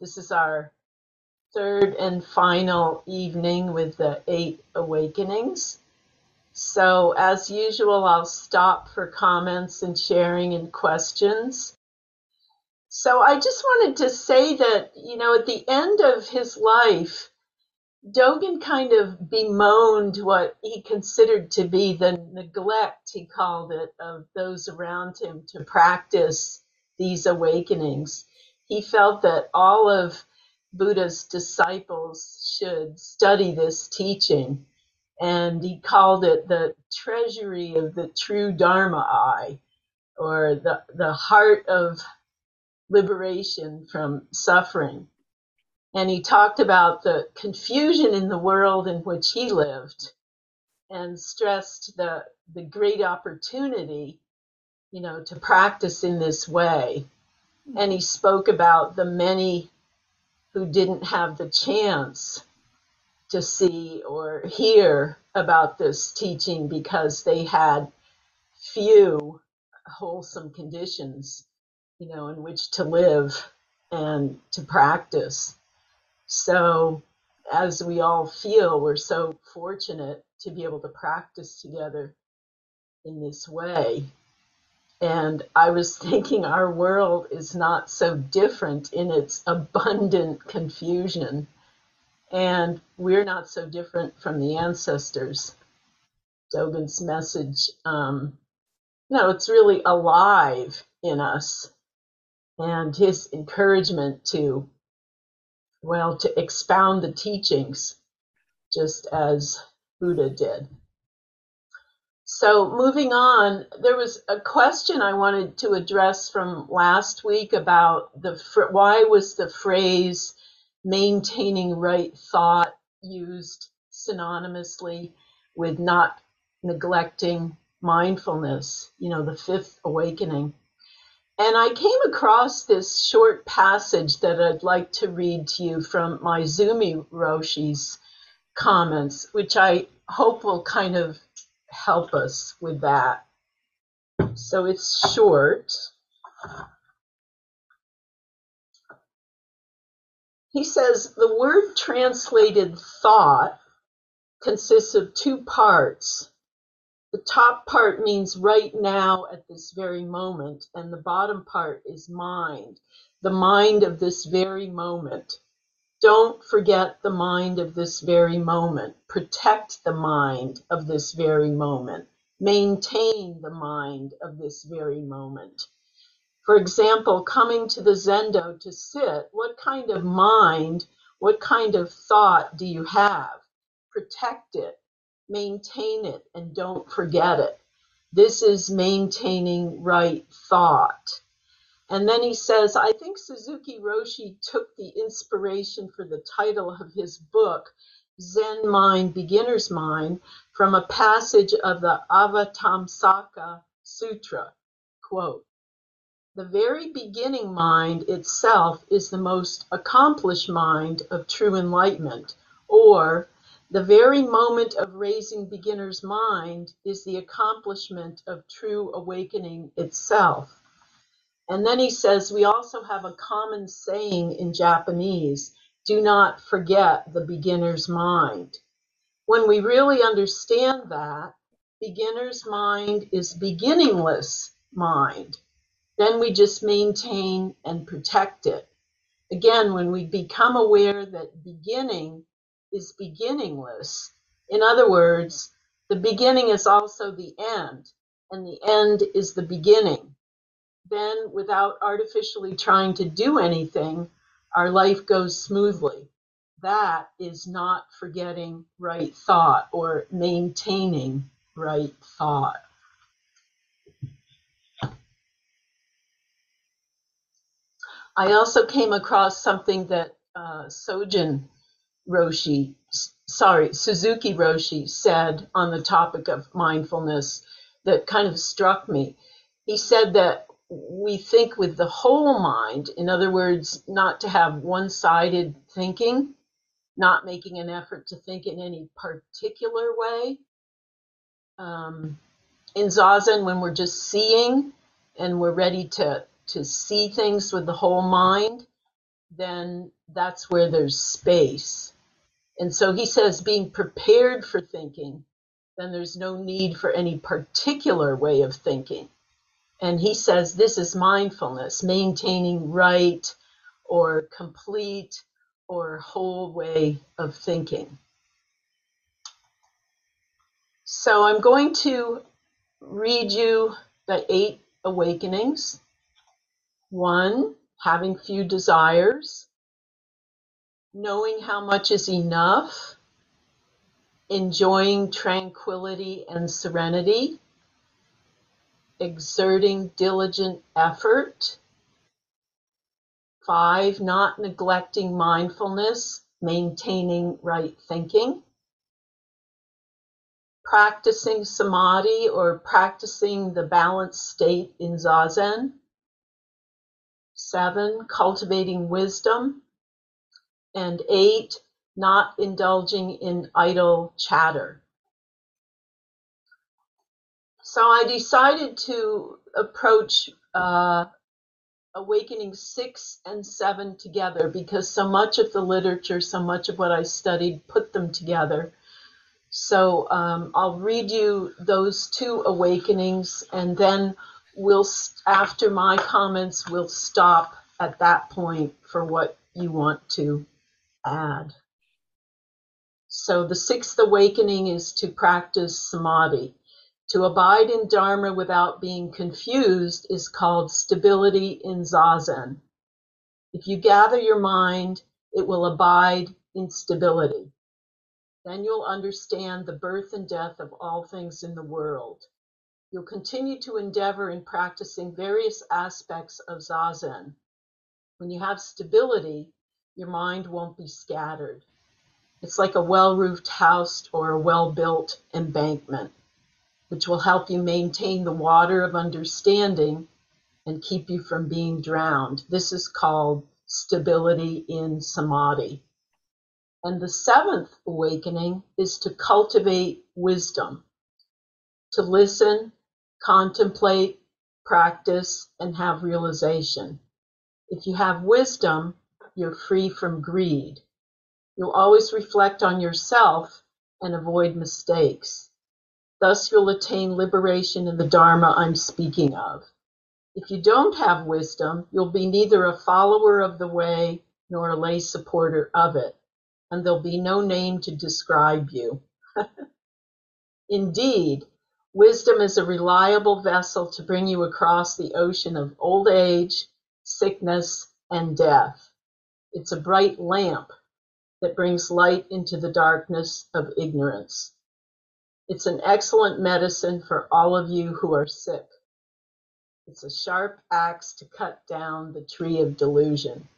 This is our third and final evening with the eight awakenings. So, as usual, I'll stop for comments and sharing and questions. So, I just wanted to say that, you know, at the end of his life, Dogen kind of bemoaned what he considered to be the neglect, he called it, of those around him to practice these awakenings. He felt that all of Buddha's disciples should study this teaching, and he called it the treasury of the true Dharma eye, or the, the heart of liberation from suffering. And he talked about the confusion in the world in which he lived and stressed the, the great opportunity, you know, to practice in this way. And he spoke about the many who didn't have the chance to see or hear about this teaching because they had few wholesome conditions, you know, in which to live and to practice. So, as we all feel, we're so fortunate to be able to practice together in this way. And I was thinking our world is not so different in its abundant confusion. And we're not so different from the ancestors. Dogen's message, um, no, it's really alive in us. And his encouragement to well, to expound the teachings, just as Buddha did. So, moving on, there was a question I wanted to address from last week about the why was the phrase maintaining right thought used synonymously with not neglecting mindfulness, you know, the fifth awakening. And I came across this short passage that I'd like to read to you from Maezumi Roshi's comments, which I hope will kind of help us with that. So it's short. He says the word translated thought consists of two parts the top part means right now at this very moment, and the bottom part is mind, the mind of this very moment. Don't forget the mind of this very moment. Protect the mind of this very moment. Maintain the mind of this very moment. For example, coming to the Zendo to sit, what kind of mind, what kind of thought do you have? Protect it maintain it and don't forget it. This is maintaining right thought. And then he says, I think Suzuki Roshi took the inspiration for the title of his book, Zen Mind, Beginner's Mind, from a passage of the Avatamsaka Sutra. Quote, the very beginning mind itself is the most accomplished mind of true enlightenment, or the very moment of raising beginner's mind is the accomplishment of true awakening itself. And then he says, we also have a common saying in Japanese do not forget the beginner's mind. When we really understand that, beginner's mind is beginningless mind. Then we just maintain and protect it. Again, when we become aware that beginning is beginningless. In other words, the beginning is also the end, and the end is the beginning. Then, without artificially trying to do anything, our life goes smoothly. That is not forgetting right thought or maintaining right thought. I also came across something that uh, Sojun Roshi, sorry, Suzuki Roshi said on the topic of mindfulness that kind of struck me. He said that we think with the whole mind, in other words, not to have one sided thinking, not making an effort to think in any particular way. Um, in Zazen, when we're just seeing and we're ready to, to see things with the whole mind, then that's where there's space. And so he says, being prepared for thinking, then there's no need for any particular way of thinking. And he says this is mindfulness, maintaining right or complete or whole way of thinking. So I'm going to read you the eight awakenings. One, having few desires, knowing how much is enough, enjoying tranquility and serenity, exerting diligent effort. Five, not neglecting mindfulness, maintaining right thinking. Practicing samadhi or practicing the balanced state in zazen. Seven, cultivating wisdom. And eight, not indulging in idle chatter. So I decided to approach uh, Awakening 6 and 7 together because so much of the literature, so much of what I studied put them together. So um, I'll read you those two awakenings and then we'll, after my comments, we'll stop at that point for what you want to add. So the sixth awakening is to practice samadhi. To abide in Dharma without being confused is called stability in Zazen. If you gather your mind, it will abide in stability. Then you'll understand the birth and death of all things in the world. You'll continue to endeavor in practicing various aspects of Zazen. When you have stability, your mind won't be scattered. It's like a well roofed house or a well built embankment which will help you maintain the water of understanding and keep you from being drowned. This is called stability in samadhi. And the seventh awakening is to cultivate wisdom, to listen, contemplate, practice, and have realization. If you have wisdom, you're free from greed. You'll always reflect on yourself and avoid mistakes. Thus you'll attain liberation in the Dharma I'm speaking of. If you don't have wisdom, you'll be neither a follower of the way nor a lay supporter of it, and there'll be no name to describe you. Indeed, wisdom is a reliable vessel to bring you across the ocean of old age, sickness, and death. It's a bright lamp that brings light into the darkness of ignorance. It's an excellent medicine for all of you who are sick. It's a sharp axe to cut down the tree of delusion.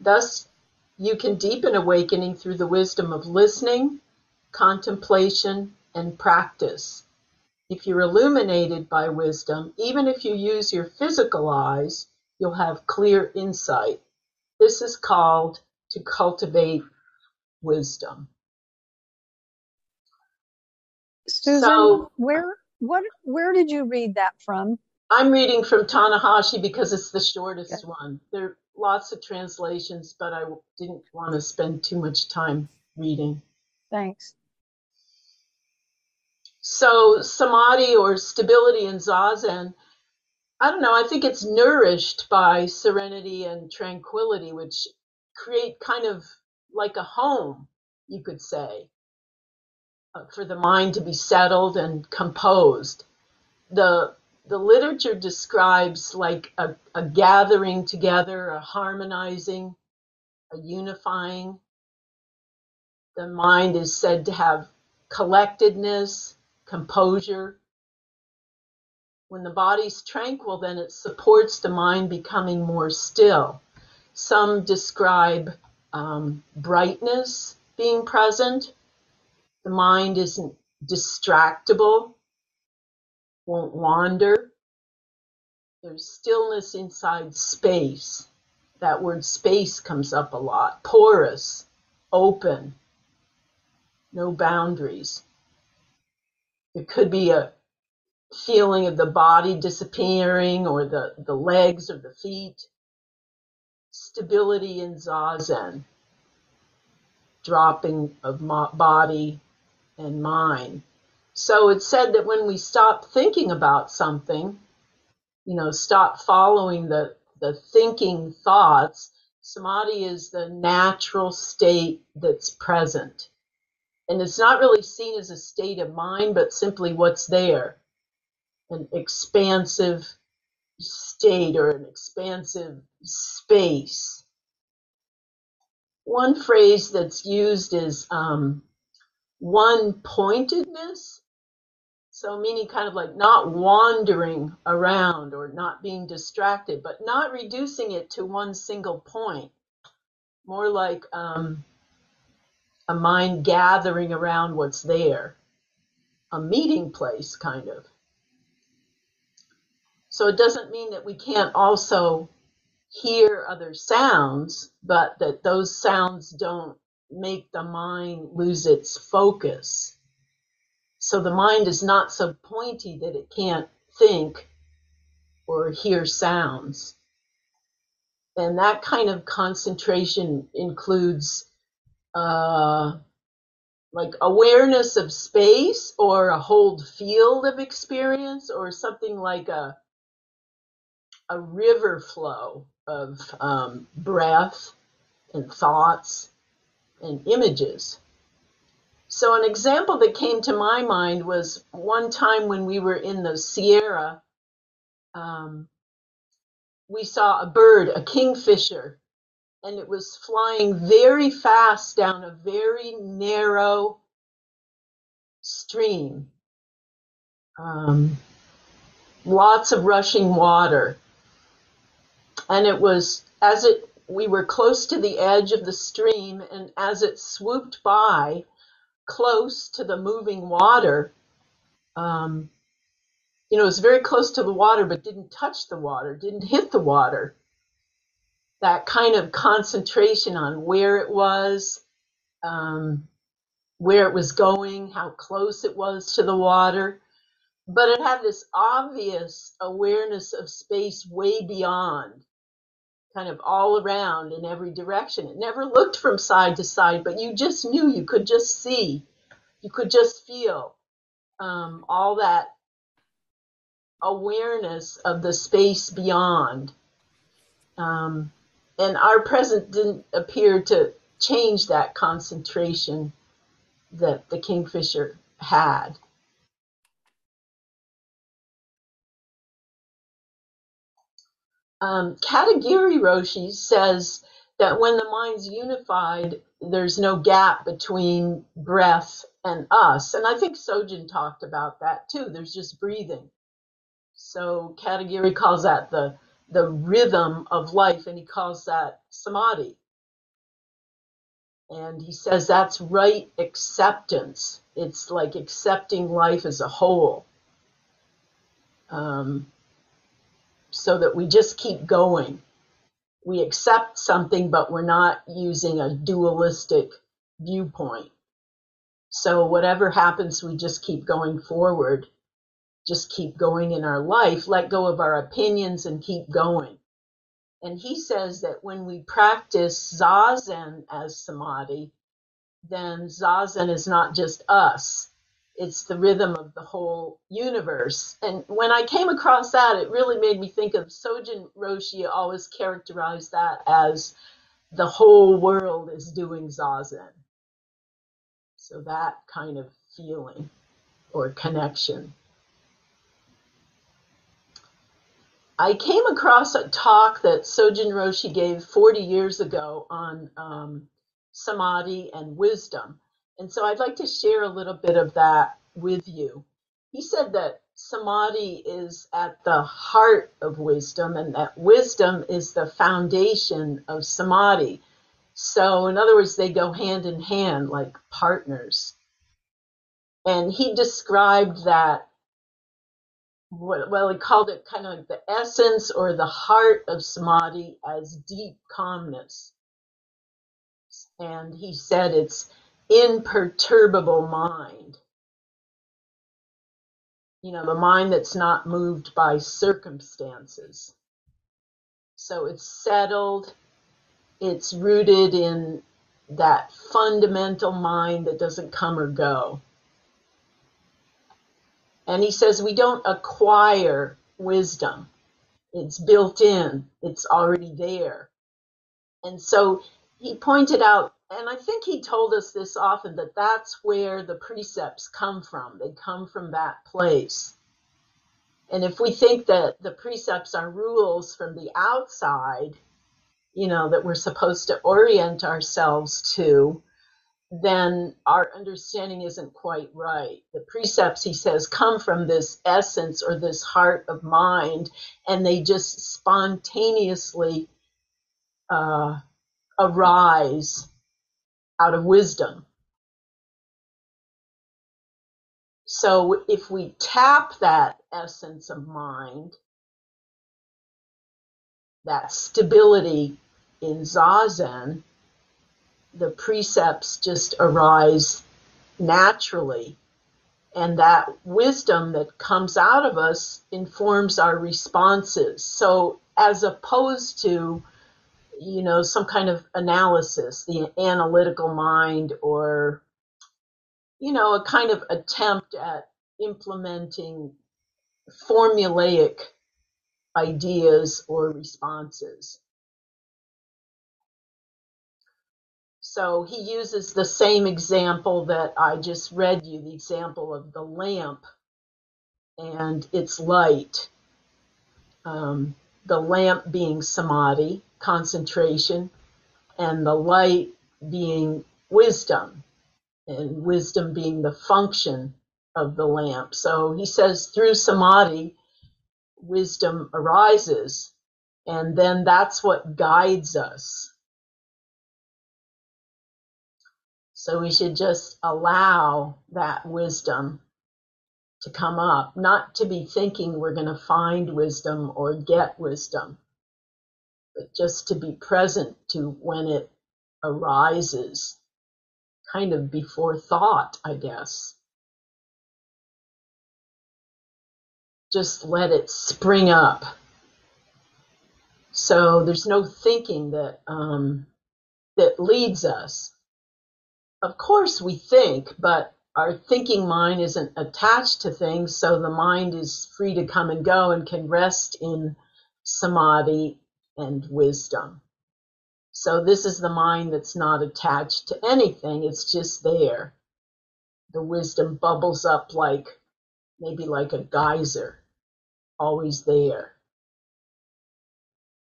Thus, you can deepen awakening through the wisdom of listening, contemplation, and practice. If you're illuminated by wisdom, even if you use your physical eyes, you'll have clear insight. This is called to cultivate wisdom. Susan, So where what where did you read that from? I'm reading from Tanahashi because it's the shortest one. There are lots of translations, but I didn't want to spend too much time reading. Thanks. So samadhi or stability in zazen, I don't know, I think it's nourished by serenity and tranquility, which create kind of like a home, you could say. Uh, for the mind to be settled and composed. The the literature describes like a, a gathering together, a harmonizing, a unifying. The mind is said to have collectedness, composure. When the body's tranquil, then it supports the mind becoming more still. Some describe um, brightness being present, the mind isn't distractible, won't wander. There's stillness inside space. That word space comes up a lot. Porous, open, no boundaries. It could be a feeling of the body disappearing or the, the legs or the feet. stability in zazen, dropping of body and mind. So it's said that when we stop thinking about something, you know, stop following the, the thinking thoughts, samadhi is the natural state that's present. And it's not really seen as a state of mind, but simply what's there an expansive state or an expansive space. One phrase that's used is um, one pointedness. So, meaning kind of like not wandering around or not being distracted, but not reducing it to one single point. More like um, a mind gathering around what's there, a meeting place, kind of. So it doesn't mean that we can't also hear other sounds, but that those sounds don't make the mind lose its focus. So the mind is not so pointy that it can't think or hear sounds. And that kind of concentration includes uh, like awareness of space or a whole field of experience or something like a a river flow of um, breath and thoughts and images. So, an example that came to my mind was one time when we were in the Sierra, um, we saw a bird, a kingfisher, and it was flying very fast down a very narrow stream. Um, lots of rushing water and it was as it we were close to the edge of the stream and as it swooped by close to the moving water um, you know it was very close to the water but didn't touch the water didn't hit the water. That kind of concentration on where it was um, where it was going how close it was to the water. But it had this obvious awareness of space way beyond kind of all around in every direction. It never looked from side to side, but you just knew, you could just see, you could just feel um, all that awareness of the space beyond. Um, and our present didn't appear to change that concentration that the kingfisher had. Um, Katagiri Roshi says that when the mind's unified, there's no gap between breath and us. And I think Sojun talked about that too. There's just breathing. So Katagiri calls that the the rhythm of life, and he calls that samadhi. And he says that's right acceptance. It's like accepting life as a whole. Um, so that we just keep going. We accept something, but we're not using a dualistic viewpoint. So whatever happens, we just keep going forward, just keep going in our life, let go of our opinions and keep going. And he says that when we practice zazen as samadhi, then zazen is not just us it's the rhythm of the whole universe. And when I came across that, it really made me think of Sojun Roshi always characterized that as the whole world is doing zazen. So that kind of feeling or connection. I came across a talk that Sojun Roshi gave 40 years ago on um, samadhi and wisdom. And so I'd like to share a little bit of that with you. He said that samadhi is at the heart of wisdom and that wisdom is the foundation of samadhi. So, in other words, they go hand in hand like partners. And he described that, well, he called it kind of like the essence or the heart of samadhi as deep calmness. And he said it's imperturbable mind. You know, the mind that's not moved by circumstances. So it's settled, it's rooted in that fundamental mind that doesn't come or go. And he says we don't acquire wisdom. It's built in. It's already there. And so he pointed out, and I think he told us this often, that that's where the precepts come from. They come from that place. And if we think that the precepts are rules from the outside, you know, that we're supposed to orient ourselves to, then our understanding isn't quite right. The precepts, he says, come from this essence or this heart of mind, and they just spontaneously uh, arise out of wisdom. So if we tap that essence of mind, that stability in Zazen, the precepts just arise naturally. And that wisdom that comes out of us informs our responses. So, as opposed to, you know, some kind of analysis, the analytical mind, or, you know, a kind of attempt at implementing formulaic ideas or responses. So he uses the same example that I just read you, the example of the lamp and its light. Um, the lamp being samadhi, concentration, and the light being wisdom, and wisdom being the function of the lamp. So he says through samadhi, wisdom arises, and then that's what guides us. So we should just allow that wisdom to come up, not to be thinking we're going to find wisdom or get wisdom, but just to be present to when it arises, kind of before thought, I guess. Just let it spring up. So there's no thinking that um, that leads us of course we think, but our thinking mind isn't attached to things, so the mind is free to come and go and can rest in samadhi and wisdom. So this is the mind that's not attached to anything, it's just there. The wisdom bubbles up like maybe like a geyser, always there.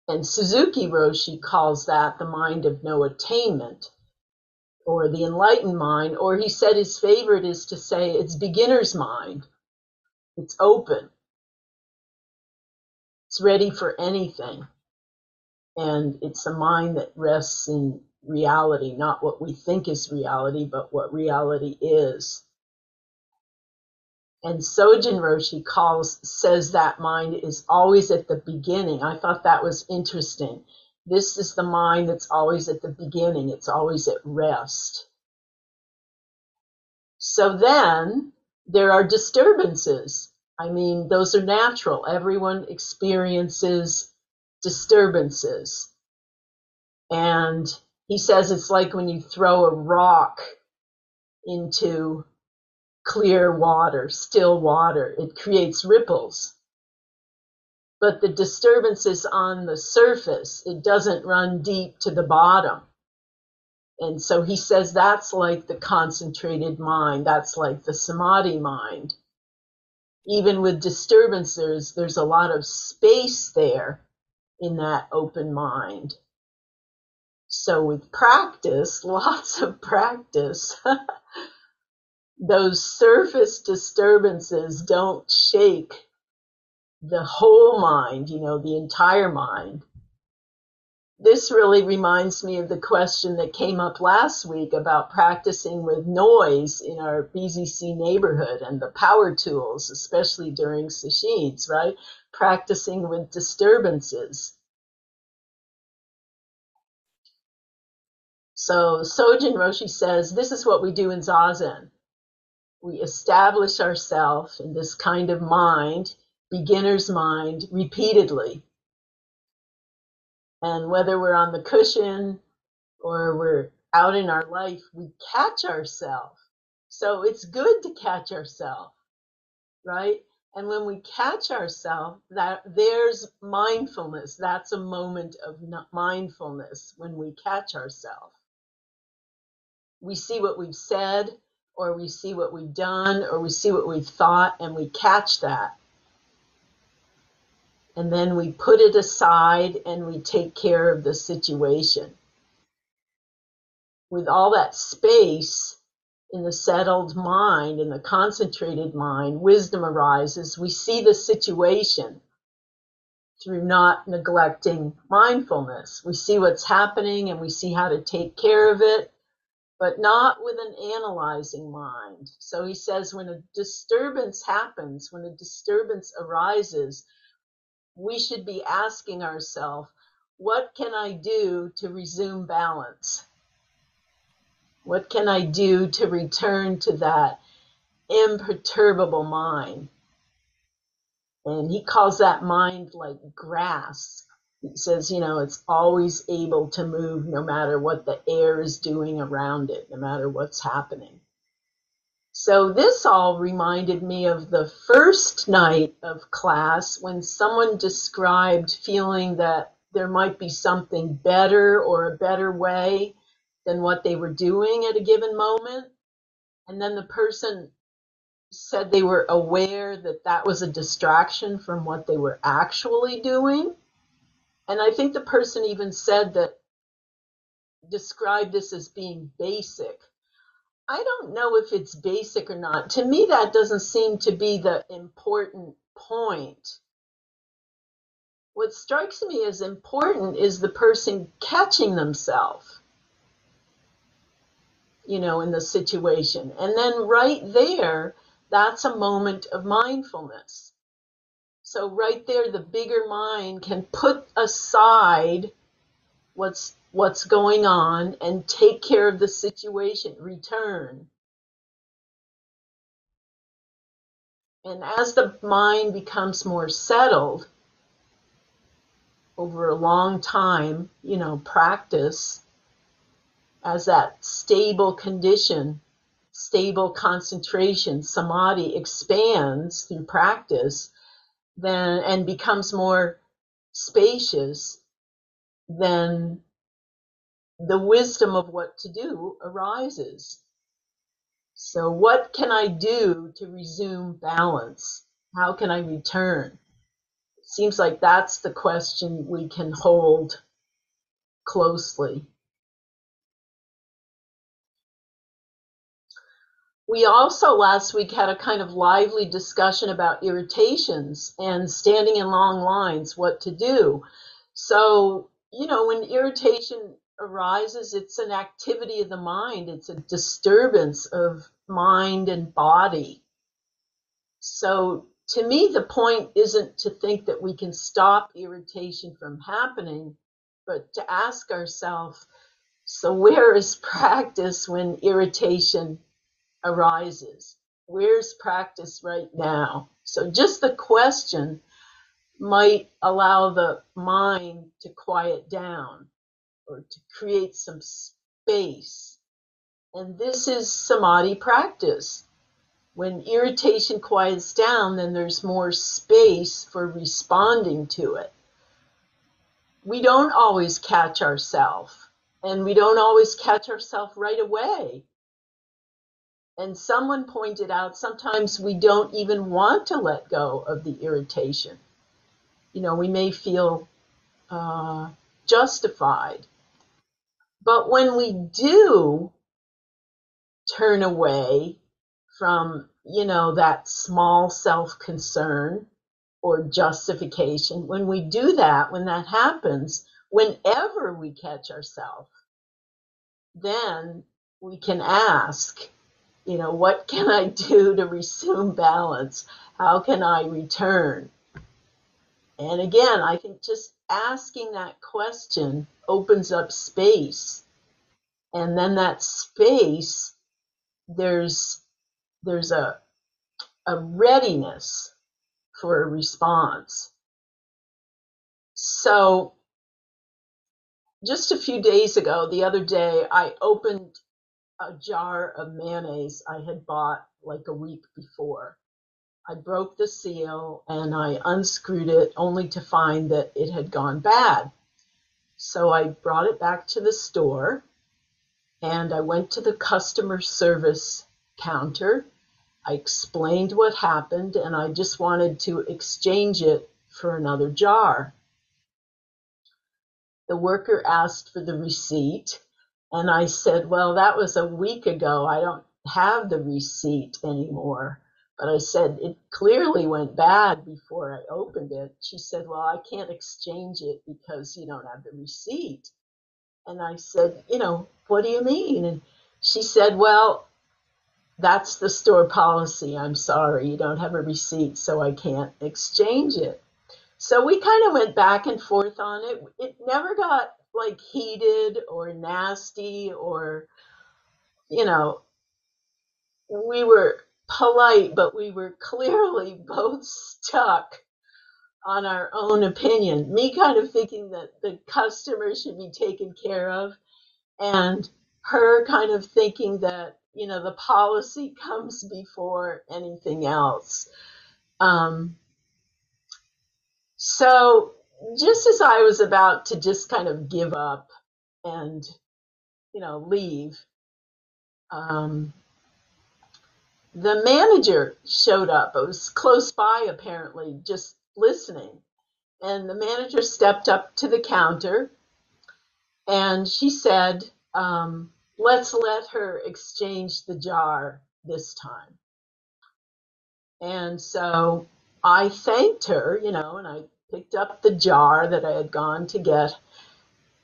And Suzuki Roshi calls that the mind of no attainment or the enlightened mind, or he said his favorite is to say it's beginner's mind. It's open. It's ready for anything. And it's a mind that rests in reality, not what we think is reality, but what reality is. And Sojun Roshi calls says that mind is always at the beginning. I thought that was interesting. This is the mind that's always at the beginning, it's always at rest. So then there are disturbances. I mean, those are natural. Everyone experiences disturbances. And he says it's like when you throw a rock into clear water, still water, it creates ripples but the disturbance is on the surface. It doesn't run deep to the bottom. And so he says that's like the concentrated mind. That's like the samadhi mind. Even with disturbances, there's a lot of space there in that open mind. So with practice, lots of practice, those surface disturbances don't shake the whole mind, you know, the entire mind. This really reminds me of the question that came up last week about practicing with noise in our BZC neighborhood and the power tools, especially during sesshins, right? Practicing with disturbances. So Sojun Roshi says this is what we do in Zazen. We establish ourselves in this kind of mind beginner's mind repeatedly. And whether we're on the cushion or we're out in our life, we catch ourselves. So it's good to catch ourselves, right? And when we catch ourselves, that there's mindfulness. That's a moment of mindfulness when we catch ourselves. We see what we've said, or we see what we've done, or we see what we've thought, and we catch that. And then we put it aside and we take care of the situation. With all that space in the settled mind, in the concentrated mind, wisdom arises. We see the situation through not neglecting mindfulness. We see what's happening and we see how to take care of it but not with an analyzing mind. So he says when a disturbance happens, when a disturbance arises, we should be asking ourselves, what can I do to resume balance? What can I do to return to that imperturbable mind? And he calls that mind like grass He says, you know, it's always able to move no matter what the air is doing around it, no matter what's happening. So this all reminded me of the first night of class when someone described feeling that there might be something better or a better way than what they were doing at a given moment. And then the person said they were aware that that was a distraction from what they were actually doing. And I think the person even said that described this as being basic. I don't know if it's basic or not. To me, that doesn't seem to be the important point. What strikes me as important is the person catching themselves, you know, in the situation. And then right there, that's a moment of mindfulness so right there, the bigger mind can put aside what's what's going on and take care of the situation, return. And as the mind becomes more settled over a long time, you know, practice, as that stable condition, stable concentration, samadhi expands through practice, then and becomes more spacious, then the wisdom of what to do arises. So, what can I do to resume balance? How can I return? It seems like that's the question we can hold closely. We also last week had a kind of lively discussion about irritations and standing in long lines, what to do. So, you know, when irritation arises, it's an activity of the mind, it's a disturbance of mind and body. So, to me, the point isn't to think that we can stop irritation from happening, but to ask ourselves so, where is practice when irritation arises. Where's practice right now? So just the question might allow the mind to quiet down or to create some space. And this is samadhi practice. When irritation quiets down, then there's more space for responding to it. We don't always catch ourselves, and we don't always catch ourselves right away. And someone pointed out sometimes we don't even want to let go of the irritation. You know, we may feel uh, justified. But when we do turn away from, you know, that small self concern or justification, when we do that, when that happens, whenever we catch ourselves, then we can ask, you know, what can I do to resume balance? How can I return? And again, I think just asking that question opens up space. And then that space, there's there's a a readiness for a response. So just a few days ago, the other day, I opened a jar of mayonnaise I had bought like a week before. I broke the seal and I unscrewed it only to find that it had gone bad. So I brought it back to the store and I went to the customer service counter. I explained what happened and I just wanted to exchange it for another jar. The worker asked for the receipt and I said, Well, that was a week ago. I don't have the receipt anymore. But I said, It clearly went bad before I opened it. She said, Well, I can't exchange it because you don't have the receipt. And I said, You know, what do you mean? And she said, Well, that's the store policy. I'm sorry, you don't have a receipt, so I can't exchange it. So we kind of went back and forth on it. It never got like heated or nasty or, you know, we were polite, but we were clearly both stuck on our own opinion. Me kind of thinking that the customer should be taken care of, and her kind of thinking that, you know, the policy comes before anything else. Um, so just as I was about to just kind of give up and, you know, leave, um, the manager showed up. It was close by, apparently, just listening. And the manager stepped up to the counter and she said, um, Let's let her exchange the jar this time. And so I thanked her, you know, and I picked up the jar that I had gone to get.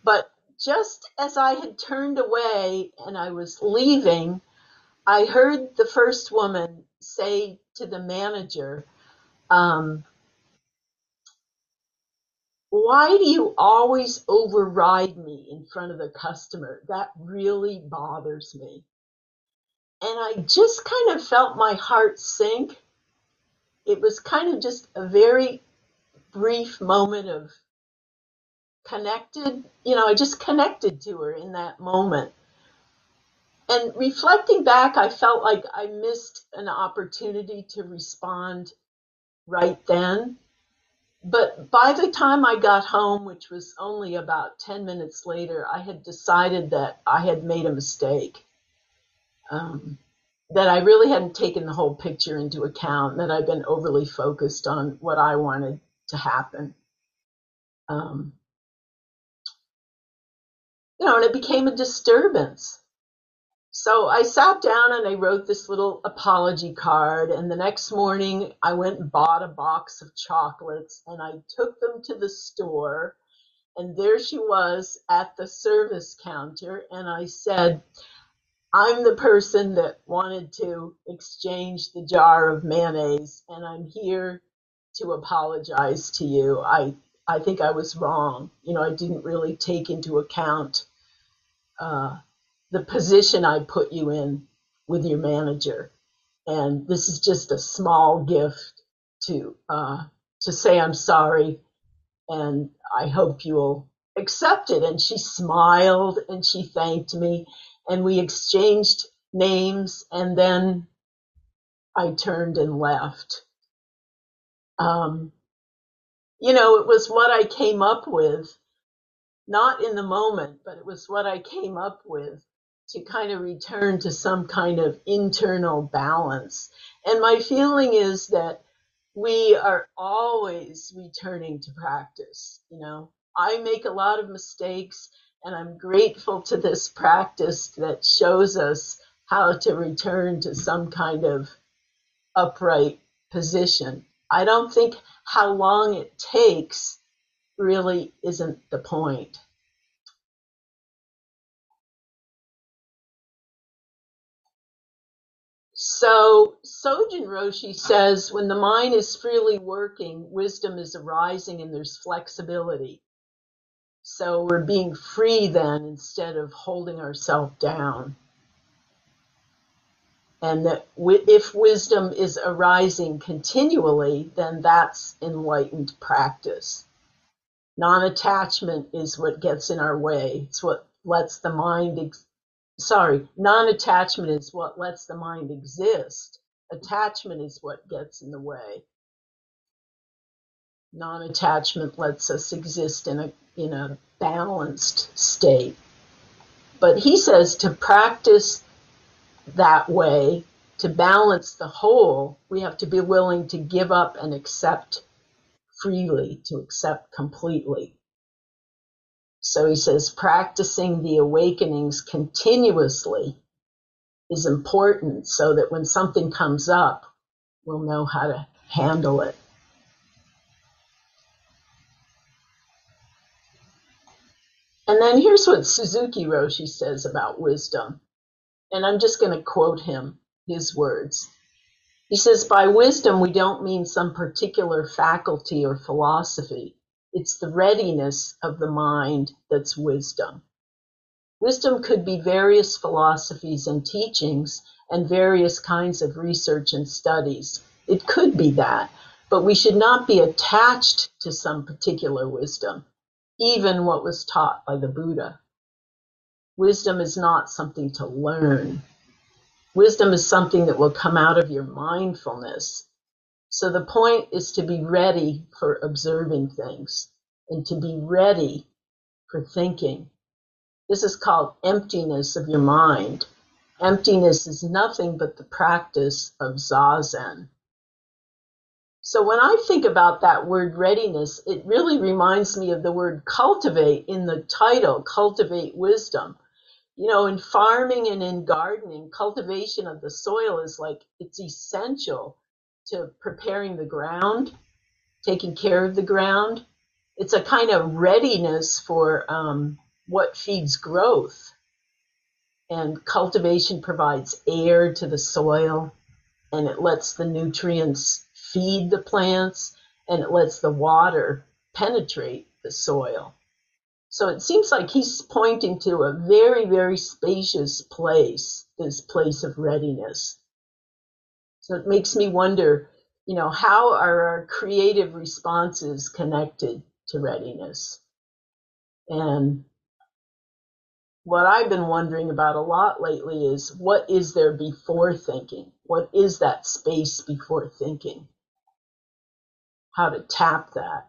But just as I had turned away and I was leaving, I heard the first woman say to the manager, um, why do you always override me in front of the customer? That really bothers me. And I just kind of felt my heart sink. It was kind of just a very brief moment of connected, you know, I just connected to her in that moment. And reflecting back, I felt like I missed an opportunity to respond right then. But by the time I got home, which was only about 10 minutes later, I had decided that I had made a mistake. Um, that I really hadn't taken the whole picture into account, that I'd been overly focused on what I wanted to happen. Um, you know, and it became a disturbance. So I sat down and I wrote this little apology card. And the next morning, I went and bought a box of chocolates and I took them to the store. And there she was at the service counter. And I said, I'm the person that wanted to exchange the jar of mayonnaise, and I'm here to apologize to you. I I think I was wrong. You know, I didn't really take into account uh, the position I put you in with your manager, and this is just a small gift to uh, to say I'm sorry, and I hope you'll accept it. And she smiled and she thanked me, and we exchanged names, and then I turned and left. Um, you know, it was what I came up with, not in the moment, but it was what I came up with to kind of return to some kind of internal balance. And my feeling is that we are always returning to practice. You know, I make a lot of mistakes, and I'm grateful to this practice that shows us how to return to some kind of upright position. I don't think how long it takes really isn't the point. So Sojun Roshi says when the mind is freely working, wisdom is arising and there's flexibility. So we're being free then instead of holding ourselves down. And that if wisdom is arising continually, then that's enlightened practice. Non attachment is what gets in our way. It's what lets the mind, ex- sorry, non attachment is what lets the mind exist. Attachment is what gets in the way. Non attachment lets us exist in a, in a balanced state. But he says to practice that way, to balance the whole, we have to be willing to give up and accept freely, to accept completely. So he says practicing the awakenings continuously is important so that when something comes up, we'll know how to handle it. And then here's what Suzuki Roshi says about wisdom. And I'm just going to quote him, his words. He says, by wisdom, we don't mean some particular faculty or philosophy. It's the readiness of the mind that's wisdom. Wisdom could be various philosophies and teachings and various kinds of research and studies. It could be that, but we should not be attached to some particular wisdom, even what was taught by the Buddha. Wisdom is not something to learn. Wisdom is something that will come out of your mindfulness. So the point is to be ready for observing things and to be ready for thinking. This is called emptiness of your mind. Emptiness is nothing but the practice of zazen. So when I think about that word readiness, it really reminds me of the word cultivate in the title, cultivate wisdom you know, in farming and in gardening, cultivation of the soil is like it's essential to preparing the ground, taking care of the ground. It's a kind of readiness for um, what feeds growth. And cultivation provides air to the soil and it lets the nutrients feed the plants and it lets the water penetrate the soil. So it seems like he's pointing to a very, very spacious place, this place of readiness. So it makes me wonder, you know, how are our creative responses connected to readiness? And what I've been wondering about a lot lately is what is there before thinking? What is that space before thinking? How to tap that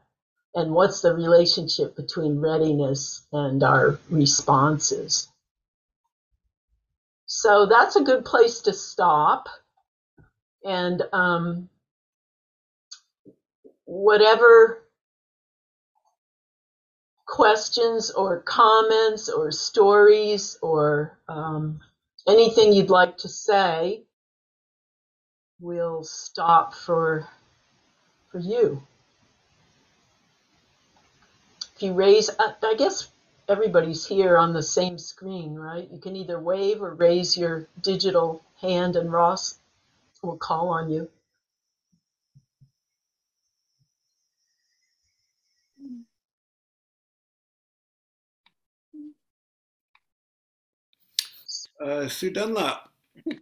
and what's the relationship between readiness and our responses. So that's a good place to stop. And um, whatever questions or comments or stories or um, anything you'd like to say, we'll stop for for you if you raise, I guess everybody's here on the same screen, right? You can either wave or raise your digital hand and Ross will call on you. Uh, Sue Dunlop.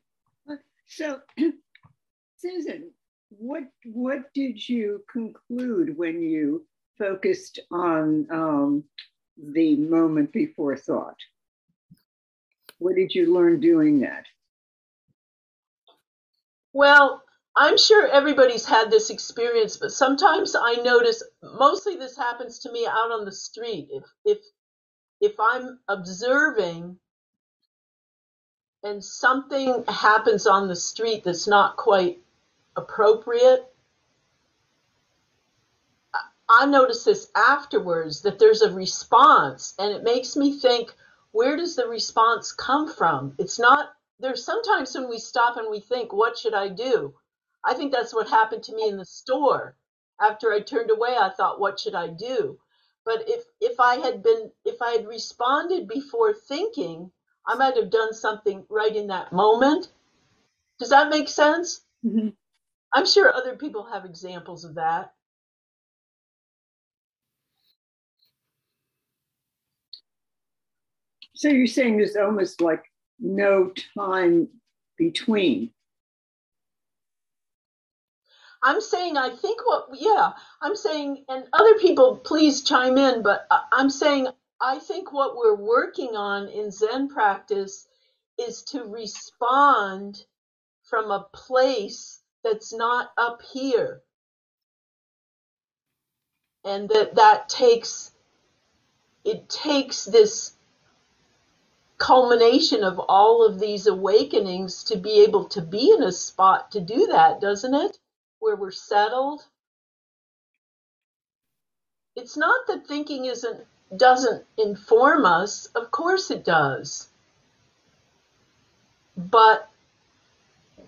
So, Susan, what what did you conclude when you focused on um, the moment before thought. What did you learn doing that? Well, I'm sure everybody's had this experience, but sometimes I notice mostly this happens to me out on the street. If if if I'm observing and something happens on the street that's not quite appropriate, I notice this afterwards that there's a response, and it makes me think, where does the response come from? It's not, there's sometimes when we stop and we think, what should I do? I think that's what happened to me in the store. After I turned away, I thought, what should I do? But if, if I had been, if I had responded before thinking, I might have done something right in that moment. Does that make sense? Mm-hmm. I'm sure other people have examples of that. So you're saying there's almost like no time between. I'm saying I think what yeah, I'm saying and other people please chime in, but I'm saying I think what we're working on in Zen practice is to respond from a place that's not up here. And that that takes it takes this culmination of all of these awakenings to be able to be in a spot to do that, doesn't it? Where we're settled. It's not that thinking isn't doesn't inform us. Of course it does. But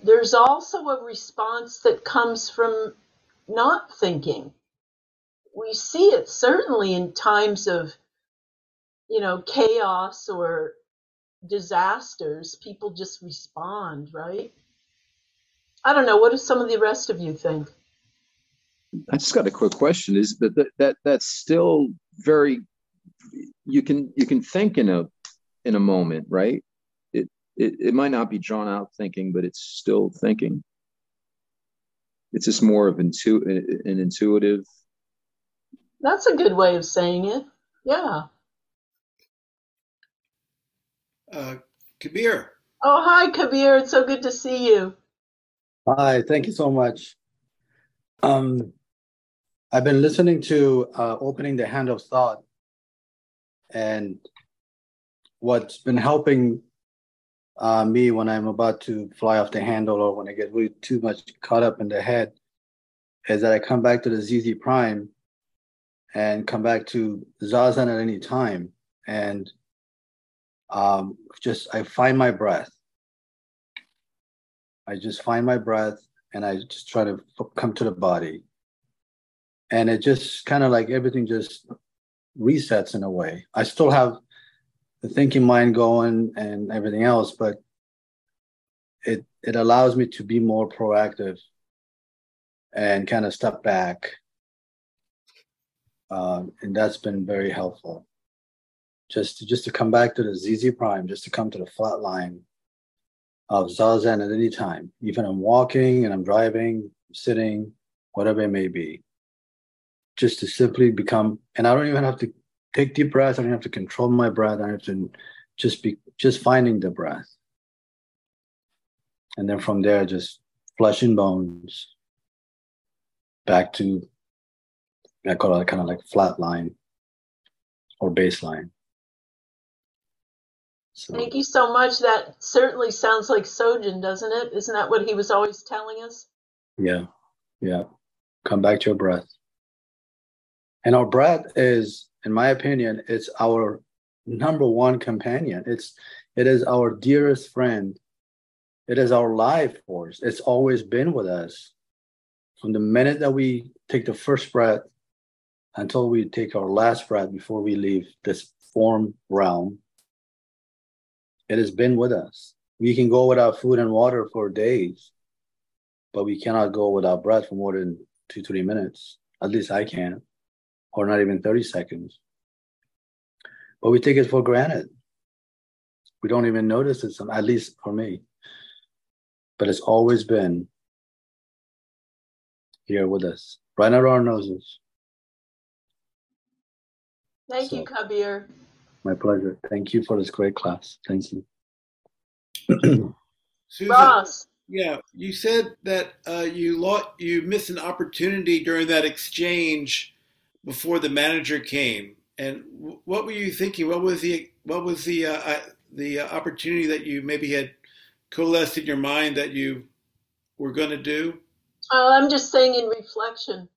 there's also a response that comes from not thinking. We see it certainly in times of, you know, chaos or disasters. People just respond, right? I don't know. What do some of the rest of you think? I just got a quick question. Is that that, that that's still very you can you can think in a in a moment, right? It, it it might not be drawn out thinking, but it's still thinking. It's just more of intu- an intuitive. That's a good way of saying it. Yeah. Uh, Kabir. Oh, hi, Kabir. It's so good to see you. Hi, thank you so much. Um, I've been listening to uh, Opening the Hand of Thought, and what's been helping uh, me when I'm about to fly off the handle or when I get really too much caught up in the head is that I come back to the ZZ Prime and come back to Zazen at any time. And um, just I find my breath. I just find my breath and I just try to come to the body. And it just kind of like everything just resets in a way. I still have the thinking mind going and everything else, but it it allows me to be more proactive and kind of step back. Um, and that's been very helpful. Just to, just to come back to the ZZ prime, just to come to the flat line of zazen at any time, even I'm walking and I'm driving, sitting, whatever it may be. Just to simply become, and I don't even have to take deep breaths. I don't have to control my breath. I have to just be just finding the breath, and then from there, just flesh and bones. Back to I call it kind of like flat line or baseline. So Thank you so much. That certainly sounds like Sojun, doesn't it? Isn't that what he was always telling us? yeah, yeah. Come back to your breath. And our breath is, in my opinion, it's our number one companion. It's it is our dearest friend. It is our life force. It's always been with us. From the minute that we take the first breath until we take our last breath before we leave this form realm, it has been with us. We can go without food and water for days, but we cannot go without breath for more than two, three minutes. At least I can't, or not even 30 seconds. But we take it for granted. We don't even notice it, some, at least for me. But it's always been here with us, right under our noses. Thank you, Kabir. My pleasure. Thank you for this great class. Thank you. Susan. Ross. Yeah, you said that uh, you lost, you missed an opportunity during that exchange before the manager came. And w- what were you thinking? What was the what was the uh, uh, the uh, opportunity that you maybe had coalesced in your mind that you were going to do? Uh, I'm just saying in reflection,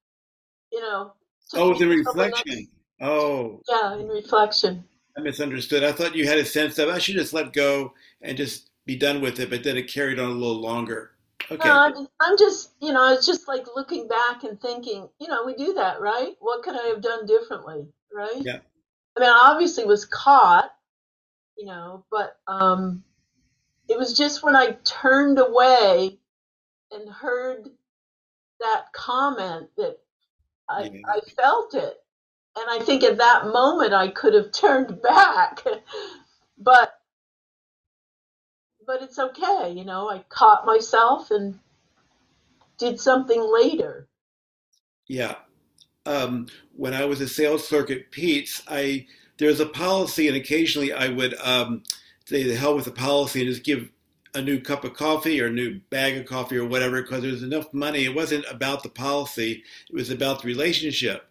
you know. Oh, in the reflection. Oh, yeah, in reflection. I misunderstood. I thought you had a sense of I should just let go and just be done with it, but then it carried on a little longer. Okay. No, I'm, I'm just, you know, it's just like looking back and thinking, you know, we do that, right? What could I have done differently, right? Yeah. I mean, I obviously was caught, you know, but um, it was just when I turned away and heard that comment that I, Yeah. I felt it. And I think at that moment I could have turned back, but but it's okay, you know. I caught myself and did something later. Yeah. Um, when I was a sales at Pete's, I there's a policy, and occasionally I would um, say the hell with the policy and just give a new cup of coffee or a new bag of coffee or whatever because there was enough money. It wasn't about the policy; it was about the relationship.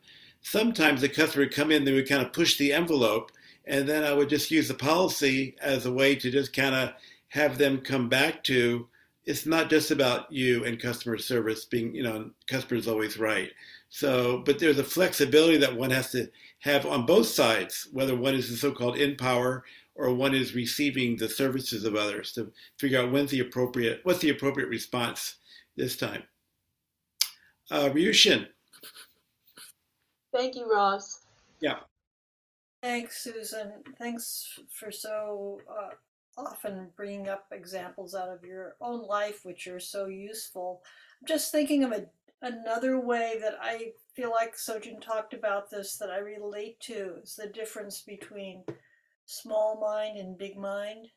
Sometimes the customer would come in, they would kind of push the envelope, and then I would just use the policy as a way to just kind of have them come back to. It's not just about you and customer service being, you know, customer is always right. So, but there's a flexibility that one has to have on both sides, whether one is the so-called in power or one is receiving the services of others to figure out when's the appropriate, what's the appropriate response this time. Uh, Ryushin. Thank you, Ross. Yeah. Thanks, Susan. Thanks for so uh, often bringing up examples out of your own life, which are so useful. I'm just thinking of a, another way that I feel like Sojun talked about this that I relate to is the difference between small mind and big mind,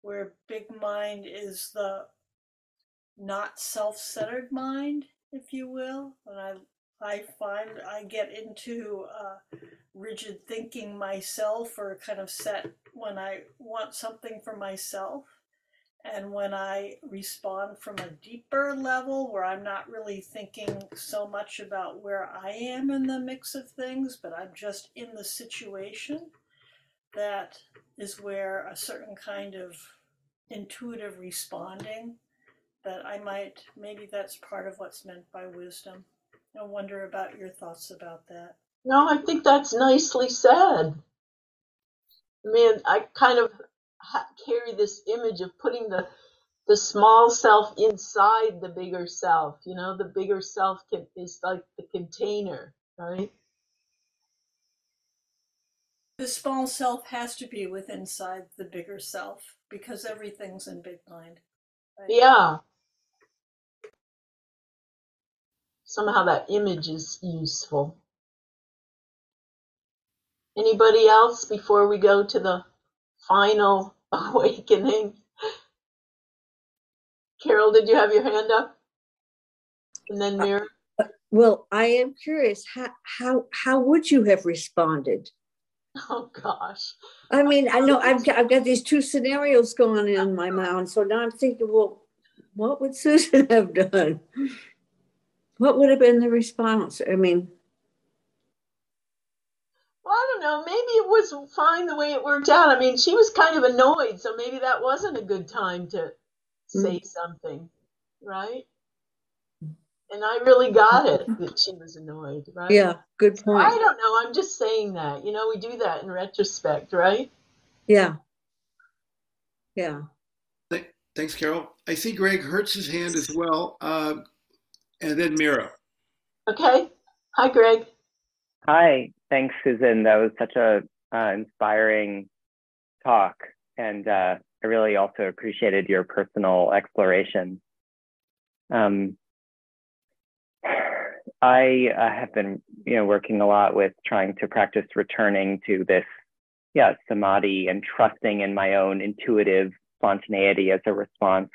where big mind is the not self-centered mind, if you will. And I I find I get into uh, rigid thinking myself or kind of set when I want something for myself. And when I respond from a deeper level where I'm not really thinking so much about where I am in the mix of things, but I'm just in the situation, that is where a certain kind of intuitive responding that I might, maybe that's part of what's meant by wisdom. I wonder about your thoughts about that. No, I think that's nicely said. I mean, I kind of ha- carry this image of putting the the small self inside the bigger self. You know, the bigger self can, is like the container, right? The small self has to be with inside the bigger self because everything's in big mind. right? Yeah. Somehow that image is useful. Anybody else before we go to the final awakening? Carol, did you have your hand up? And then uh, Mira? Uh, well, I am curious. How how how would you have responded? Oh gosh. I mean, I know I've got, I've got these two scenarios going in my mind, so now I'm thinking, well, what would Susan have done? What would have been the response? I mean, Well, I don't know. Maybe it was fine the way it worked out. I mean, she was kind of annoyed, so maybe that wasn't a good time to say something, right? And I really got it that she was annoyed, right? yeah, good point. I don't know. I'm just saying that. You know, we do that in retrospect, right? Yeah, yeah. Thanks, Carol. I see Greg Hertz's hand as well, uh, and then Mira. Okay. Hi, Greg. Hi, thanks, Susan. That was such a uh, inspiring talk, and uh, I really also appreciated your personal exploration. Um, I uh, have been, you know, working a lot with trying to practice returning to this, yeah, samadhi and trusting in my own intuitive spontaneity as a response.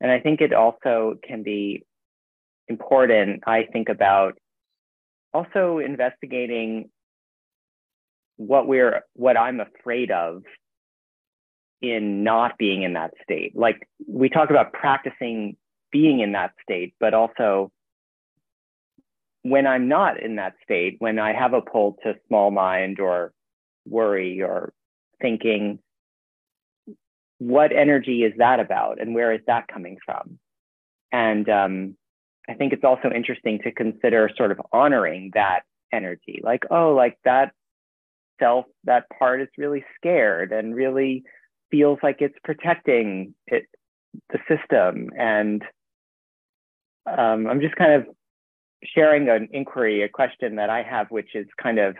And I think it also can be important. I think about also investigating what we're what I'm afraid of in not being in that state. Like we talk about practicing being in that state, but also when I'm not in that state, when I have a pull to small mind or worry or thinking, what energy is that about and where is that coming from? And um, I think it's also interesting to consider sort of honoring that energy, like, oh, like that self, that part is really scared and really feels like it's protecting it, the system. And um, I'm just kind of sharing an inquiry, a question that I have, which is kind of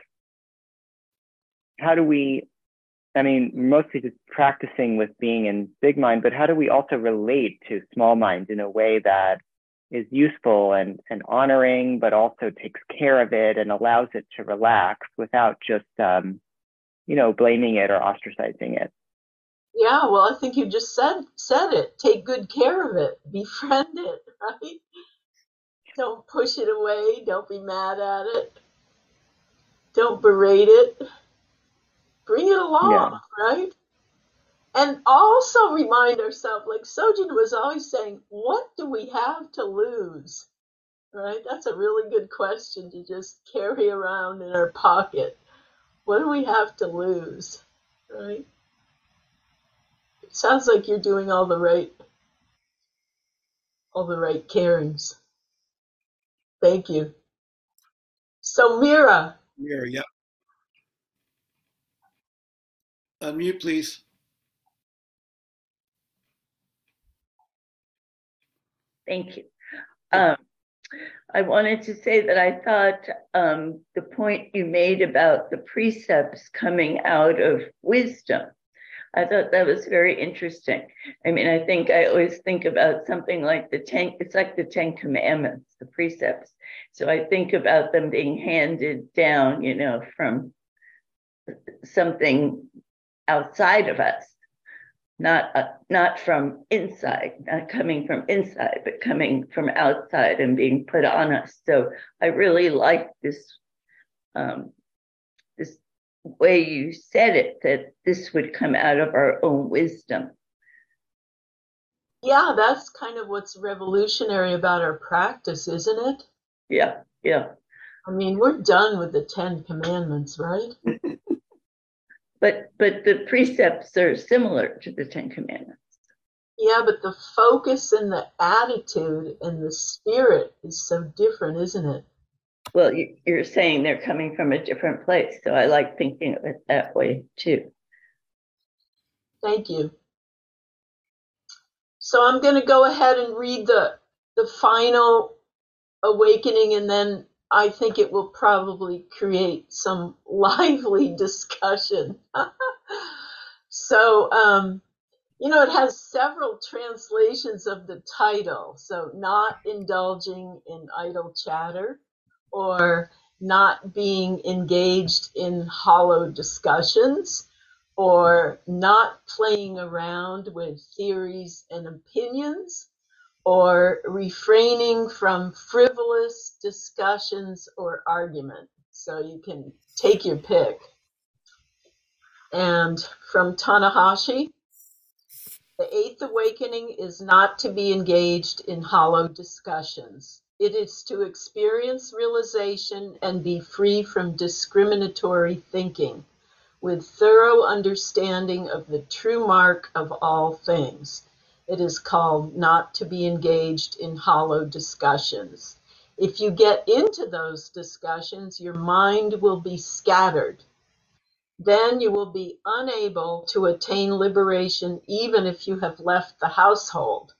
how do we, I mean, mostly just practicing with being in big mind, but how do we also relate to small mind in a way that is useful and, and honoring, but also takes care of it and allows it to relax without just, um, you know, blaming it or ostracizing it. Yeah, well, I think you just said said it. Take good care of it. Befriend it. right? Don't push it away. Don't be mad at it. Don't berate it. Bring it along, Yeah. right? And also remind ourselves, like Sojun was always saying, what do we have to lose? Right? That's a really good question to just carry around in our pocket. What do we have to lose? Right? It sounds like you're doing all the right all the right carings. Thank you. So Mira, Mira, yep. Unmute, please. Thank you. Um, I wanted to say that I thought um, the point you made about the precepts coming out of wisdom, I thought that was very interesting. I mean, I think I always think about something like the Ten, it's like the Ten Commandments, the precepts. So I think about them being handed down, you know, from something outside of us not uh, not from inside, not coming from inside, but coming from outside and being put on us. So I really like this um, this way you said it that this would come out of our own wisdom. yeah, that's kind of what's revolutionary about our practice, isn't it? Yeah, yeah. I mean, we're done with the Ten Commandments, right? But but the precepts are similar to the Ten Commandments. Yeah, but the focus and the attitude and the spirit is so different, isn't it? Well, you, you're saying they're coming from a different place, so I like thinking of it that way too. Thank you. So I'm going to go ahead and read the the final awakening, and then I think it will probably create some lively discussion. so, um, you know, it has several translations of the title. So, not indulging in idle chatter or not being engaged in hollow discussions or not playing around with theories and opinions or refraining from frivolous discussions or argument. So you can take your pick. And from Tanahashi, the eighth awakening is not to be engaged in hollow discussions. It is to experience realization and be free from discriminatory thinking with thorough understanding of the true mark of all things. It is called not to be engaged in hollow discussions. If you get into those discussions, your mind will be scattered. Then you will be unable to attain liberation even if you have left the household.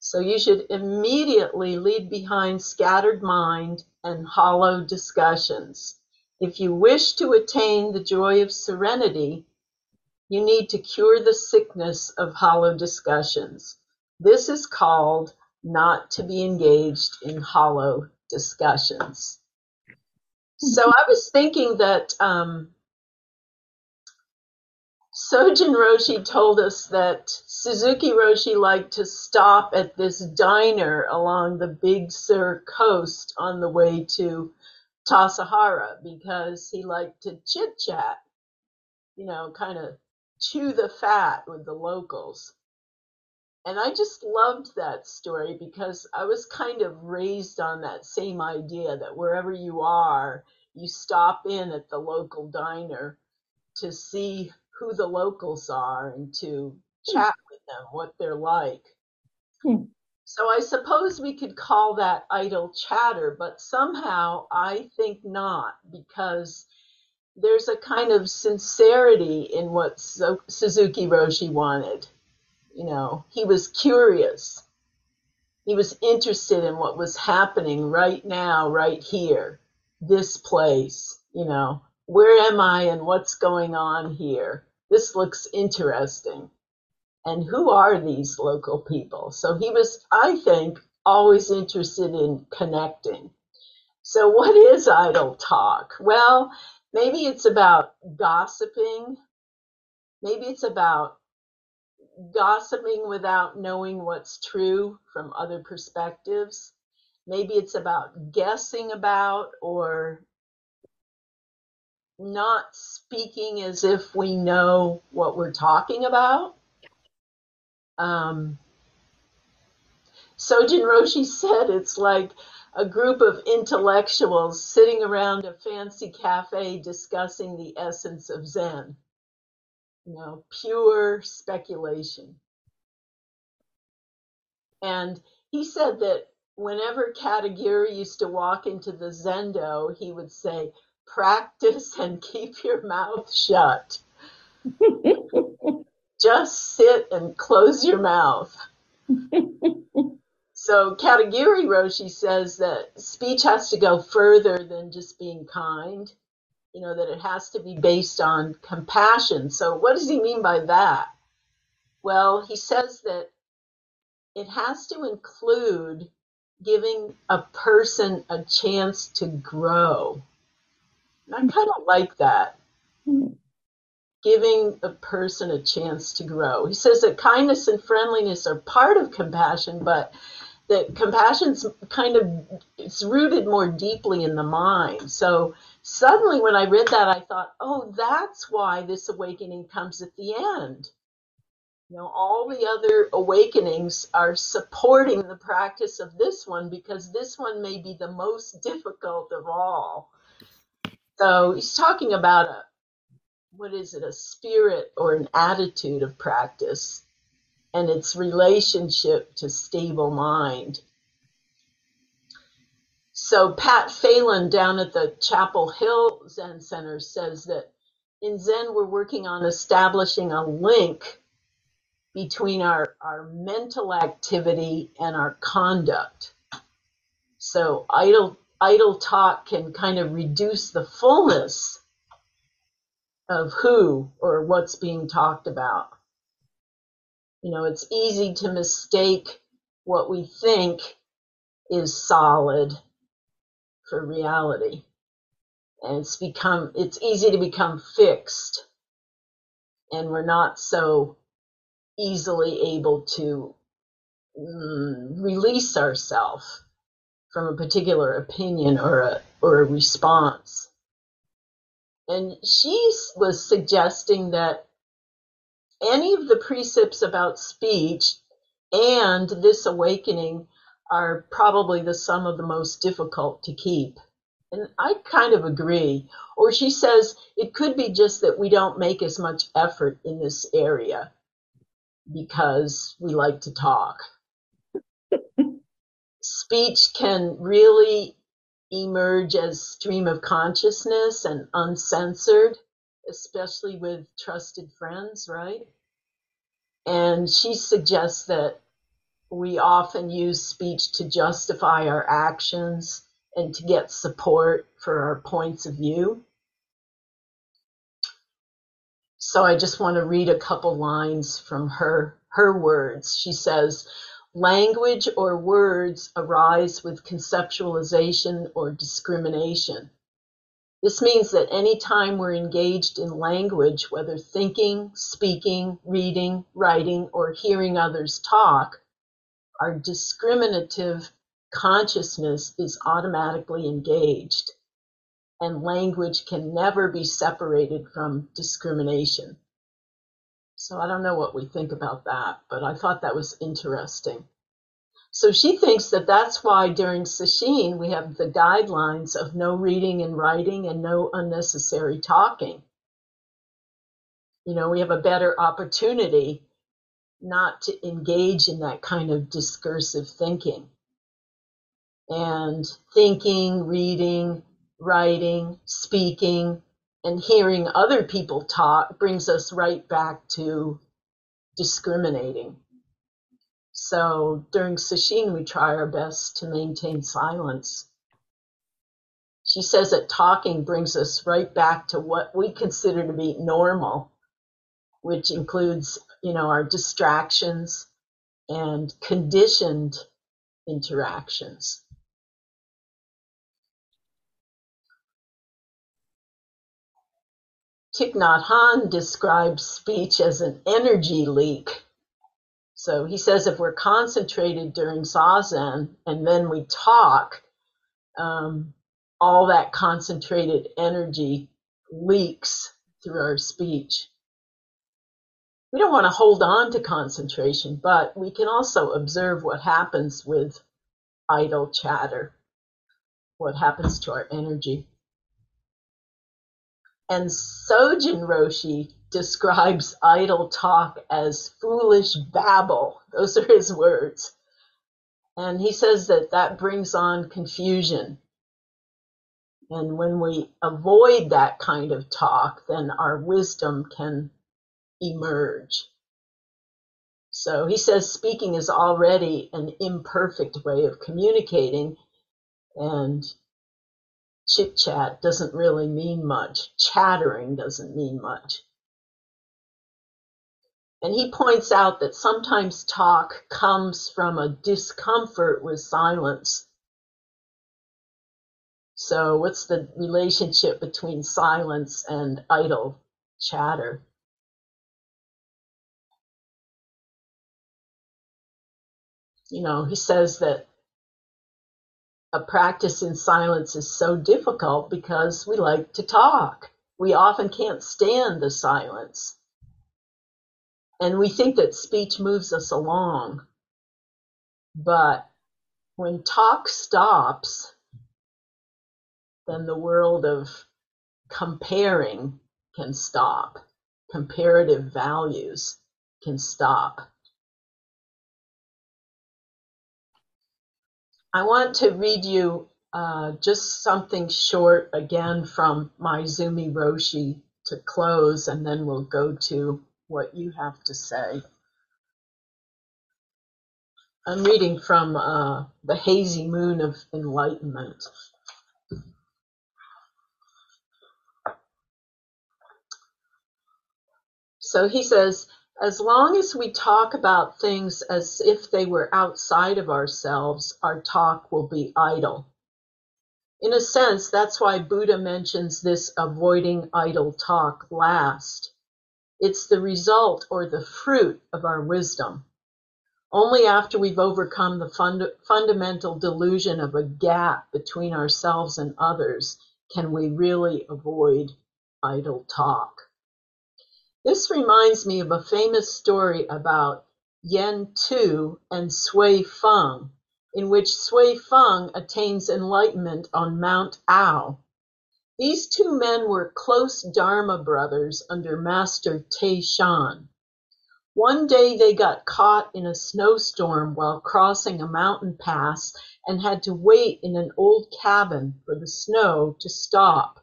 So you should immediately leave behind scattered mind and hollow discussions. If you wish to attain the joy of serenity, you need to cure the sickness of hollow discussions. This is called not to be engaged in hollow discussions. So I was thinking that um, Sojun Roshi told us that Suzuki Roshi liked to stop at this diner along the Big Sur coast on the way to Tassajara because he liked to chit chat, you know, kind of chew the fat with the locals. And I just loved that story because I was kind of raised on that same idea that wherever you are, you stop in at the local diner to see who the locals are and to chat with them, what they're like. Hmm. So I suppose we could call that idle chatter, but somehow I think not because there's a kind of sincerity in what Su- Suzuki Roshi wanted. You know, he was curious. He was interested in what was happening right now, right here, this place. You know, where am I and what's going on here? This looks interesting. And who are these local people? So he was, I think, always interested in connecting. So, what is idle talk? Well, maybe it's about gossiping. Maybe it's about gossiping without knowing what's true from other perspectives. Maybe it's about guessing about or not speaking as if we know what we're talking about. Um, Sojun Roshi said it's like a group of intellectuals sitting around a fancy cafe discussing the essence of Zen. You know, pure speculation. And he said that whenever Katagiri used to walk into the Zendo, he would say, practice and keep your mouth shut. Just sit and close your mouth. so Katagiri Roshi says that speech has to go further than just being kind. You know, that it has to be based on compassion. So what does he mean by that? Well, he says that it has to include giving a person a chance to grow. And I kind of like that. Giving a person a chance to grow. He says that kindness and friendliness are part of compassion, but that compassion's kind of it's rooted more deeply in the mind. So suddenly when I read that I thought, "Oh, that's why this awakening comes at the end." You know, all the other awakenings are supporting the practice of this one because this one may be the most difficult of all. So he's talking about a what is it, a spirit or an attitude of practice and its relationship to stable mind. So Pat Phelan down at the Chapel Hill Zen Center says that in Zen we're working on establishing a link between our, our mental activity and our conduct. So idle idle talk can kind of reduce the fullness of who or what's being talked about. You know, it's easy to mistake what we think is solid for reality. And it's become, it's easy to become fixed. And we're not so easily able to mm, release ourselves from a particular opinion or a, or a response. And she was suggesting that any of the precepts about speech and this awakening are probably the some of the most difficult to keep. And I kind of agree. Or she says it could be just that we don't make as much effort in this area because we like to talk. Speech can really emerge as stream of consciousness and uncensored, especially with trusted friends, right? And she suggests that we often use speech to justify our actions and to get support for our points of view. So I just want to read a couple lines from her her words. She says, Language or words arise with conceptualization or discrimination. This means that any time we're engaged in language, whether thinking, speaking, reading, writing, or hearing others talk, our discriminative consciousness is automatically engaged, and language can never be separated from discrimination. So I don't know what we think about that, but I thought that was interesting. So she thinks that that's why during Sesshin we have the guidelines of no reading and writing and no unnecessary talking. You know, we have a better opportunity not to engage in that kind of discursive thinking. And thinking, reading, writing, speaking, and hearing other people talk brings us right back to discriminating. So during Sesshin, we try our best to maintain silence. She says that talking brings us right back to what we consider to be normal, which includes, you know, our distractions and conditioned interactions. Thich Nhat Hanh describes speech as an energy leak So he says if we're concentrated during zazen and then we talk, um, all that concentrated energy leaks through our speech. We don't want to hold on to concentration, but we can also observe what happens with idle chatter, what happens to our energy. And Sojun Roshi describes idle talk as foolish babble. Those are his words. And he says that that brings on confusion. And when we avoid that kind of talk, then our wisdom can emerge. So he says speaking is already an imperfect way of communicating, and chit chat doesn't really mean much. Chattering doesn't mean much. And he points out that sometimes talk comes from a discomfort with silence. So, what's the relationship between silence and idle chatter? You know, he says that a practice in silence is so difficult because we like to talk. We often can't stand the silence. And we think that speech moves us along. But when talk stops, then the world of comparing can stop. Comparative values can stop. I want to read you uh, just something short again from Maezumi Roshi to close, and then we'll go to what you have to say. I'm reading from uh, The Hazy Moon of Enlightenment. So he says, as long as we talk about things as if they were outside of ourselves, our talk will be idle. In a sense, that's why Buddha mentions this avoiding idle talk last. It's the result or the fruit of our wisdom. Only after we've overcome the fund- fundamental delusion of a gap between ourselves and others can we really avoid idle talk. This reminds me of a famous story about Yen Tu and Sui Feng, in which Sui Feng attains enlightenment on Mount Ao. These two men were close Dharma brothers under Master Te Shan. One day they got caught in a snowstorm while crossing a mountain pass and had to wait in an old cabin for the snow to stop.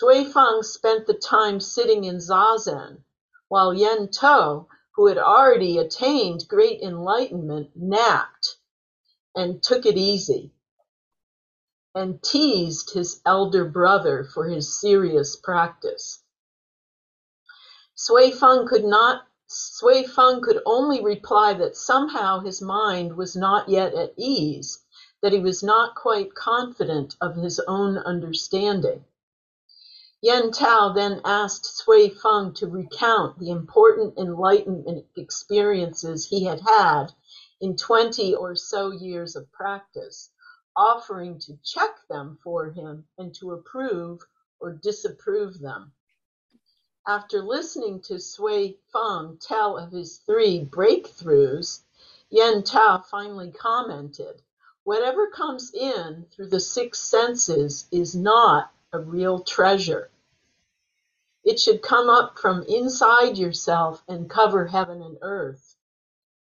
Sui Feng spent the time sitting in zazen, while Yen To, who had already attained great enlightenment, napped and took it easy and teased his elder brother for his serious practice. Sui Feng could not Sui Feng could only reply that somehow his mind was not yet at ease, that he was not quite confident of his own understanding. Yen Tao then asked Sui Feng to recount the important enlightenment experiences he had had in 20 or so years of practice, offering to check them for him and to approve or disapprove them. After listening to Sui Feng tell of his three breakthroughs, Yen Tao finally commented, Whatever comes in through the six senses is not a real treasure. It should come up from inside yourself and cover heaven and earth.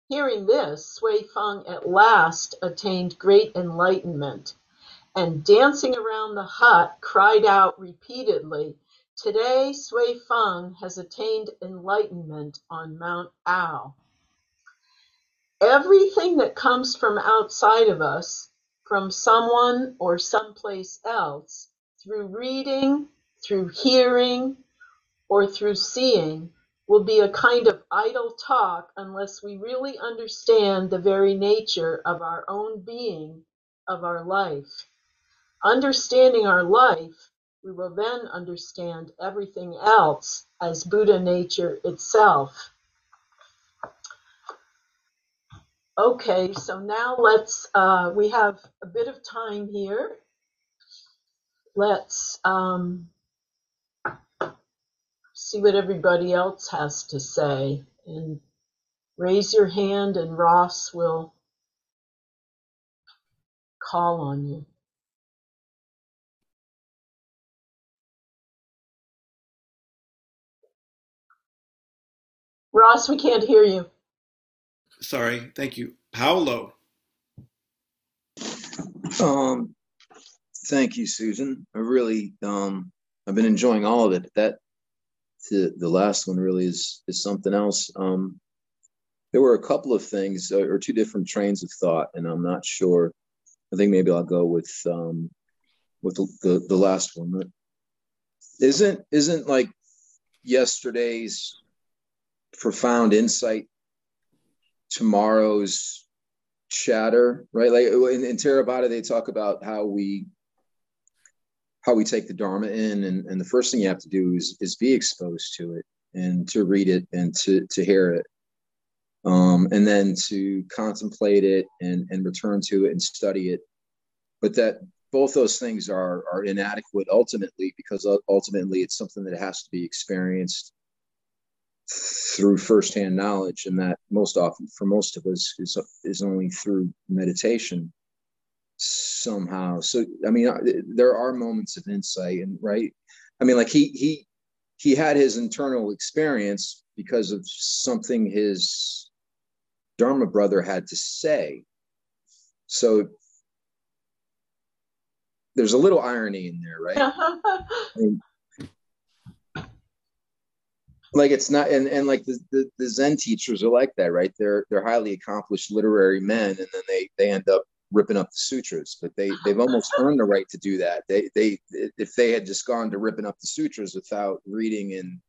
Hearing this, Sui Feng at last attained great enlightenment, and dancing around the hut, cried out repeatedly, Today Sui Feng has attained enlightenment on Mount Ao. Everything that comes from outside of us, from someone or someplace else, through reading, through hearing, or through seeing, will be a kind of idle talk unless we really understand the very nature of our own being, of our life. Understanding our life, we will then understand everything else as Buddha nature itself. Okay, so now let's, uh, we have a bit of time here. Let's um, see what everybody else has to say. And raise your hand, and Ross will call on you. Ross, we can't hear you. Sorry, thank you. Paolo. Um, thank you, Susan. I really, um, I've been enjoying all of it. That the the last one really is is something else. Um, there were a couple of things uh, or two different trains of thought, and I'm not sure. I think maybe I'll go with um, with the, the, the last one. Isn't isn't like yesterday's profound insight tomorrow's chatter, right? Like in, in Theravada, they talk about how we how we take the Dharma in, and, and the first thing you have to do is is be exposed to it and to read it and to to hear it, um, and then to contemplate it and and return to it and study it. But that both those things are are inadequate ultimately because ultimately it's something that has to be experienced through firsthand knowledge, and that most often for most of us is is only through meditation somehow. So I mean, there are moments of insight, and right. I mean, like he he he had his internal experience because of something his Dharma brother had to say. So there's a little irony in there, right? I mean, like it's not and, and like the, the, the zen teachers are like that right they're they're highly accomplished literary men and then they they end up ripping up the sutras but they uh-huh. they've almost earned the right to do that. They they if they had just gone to ripping up the sutras without reading and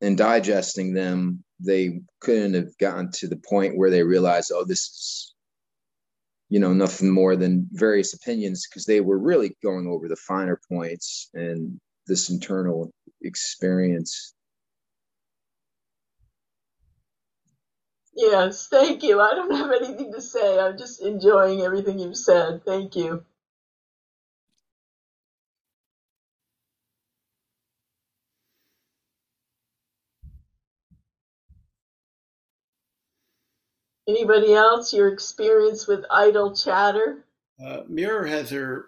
and digesting them they couldn't have gotten to the point where they realized oh this is you know nothing more than various opinions because they were really going over the finer points and this internal experience Yes, thank you. I don't have anything to say. I'm just enjoying everything you've said. Thank you. Anybody else? Your experience with idle chatter? Uh, Mirror has her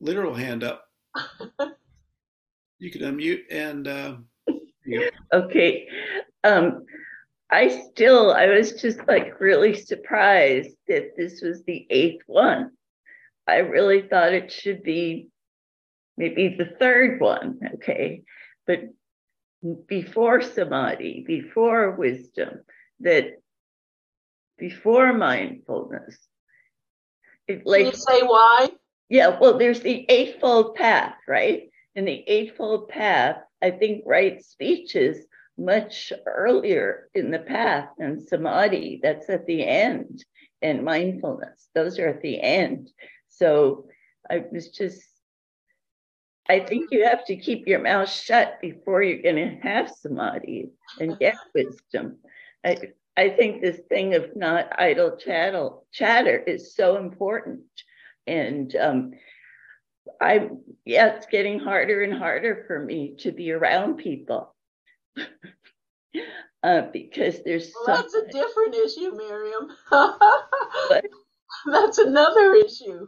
literal hand up. you can unmute and. Uh, okay. Um, I still, I was just like really surprised that this was the eighth one. I really thought it should be maybe the third one, okay? But before samadhi, before wisdom, that before mindfulness. It, like, Can you say why? Yeah, well, there's the Eightfold Path, right? And the Eightfold Path, I think, right speeches much earlier in the path and samadhi. That's at the end and mindfulness. Those are at the end. So i was just i think you have to keep your mouth shut before you're going to have samadhi and get wisdom. I i think this thing of not idle chattel chatter is so important. And um i yeah it's getting harder and harder for me to be around people uh, because there's well, that's a different issue, Miriam. that's another issue.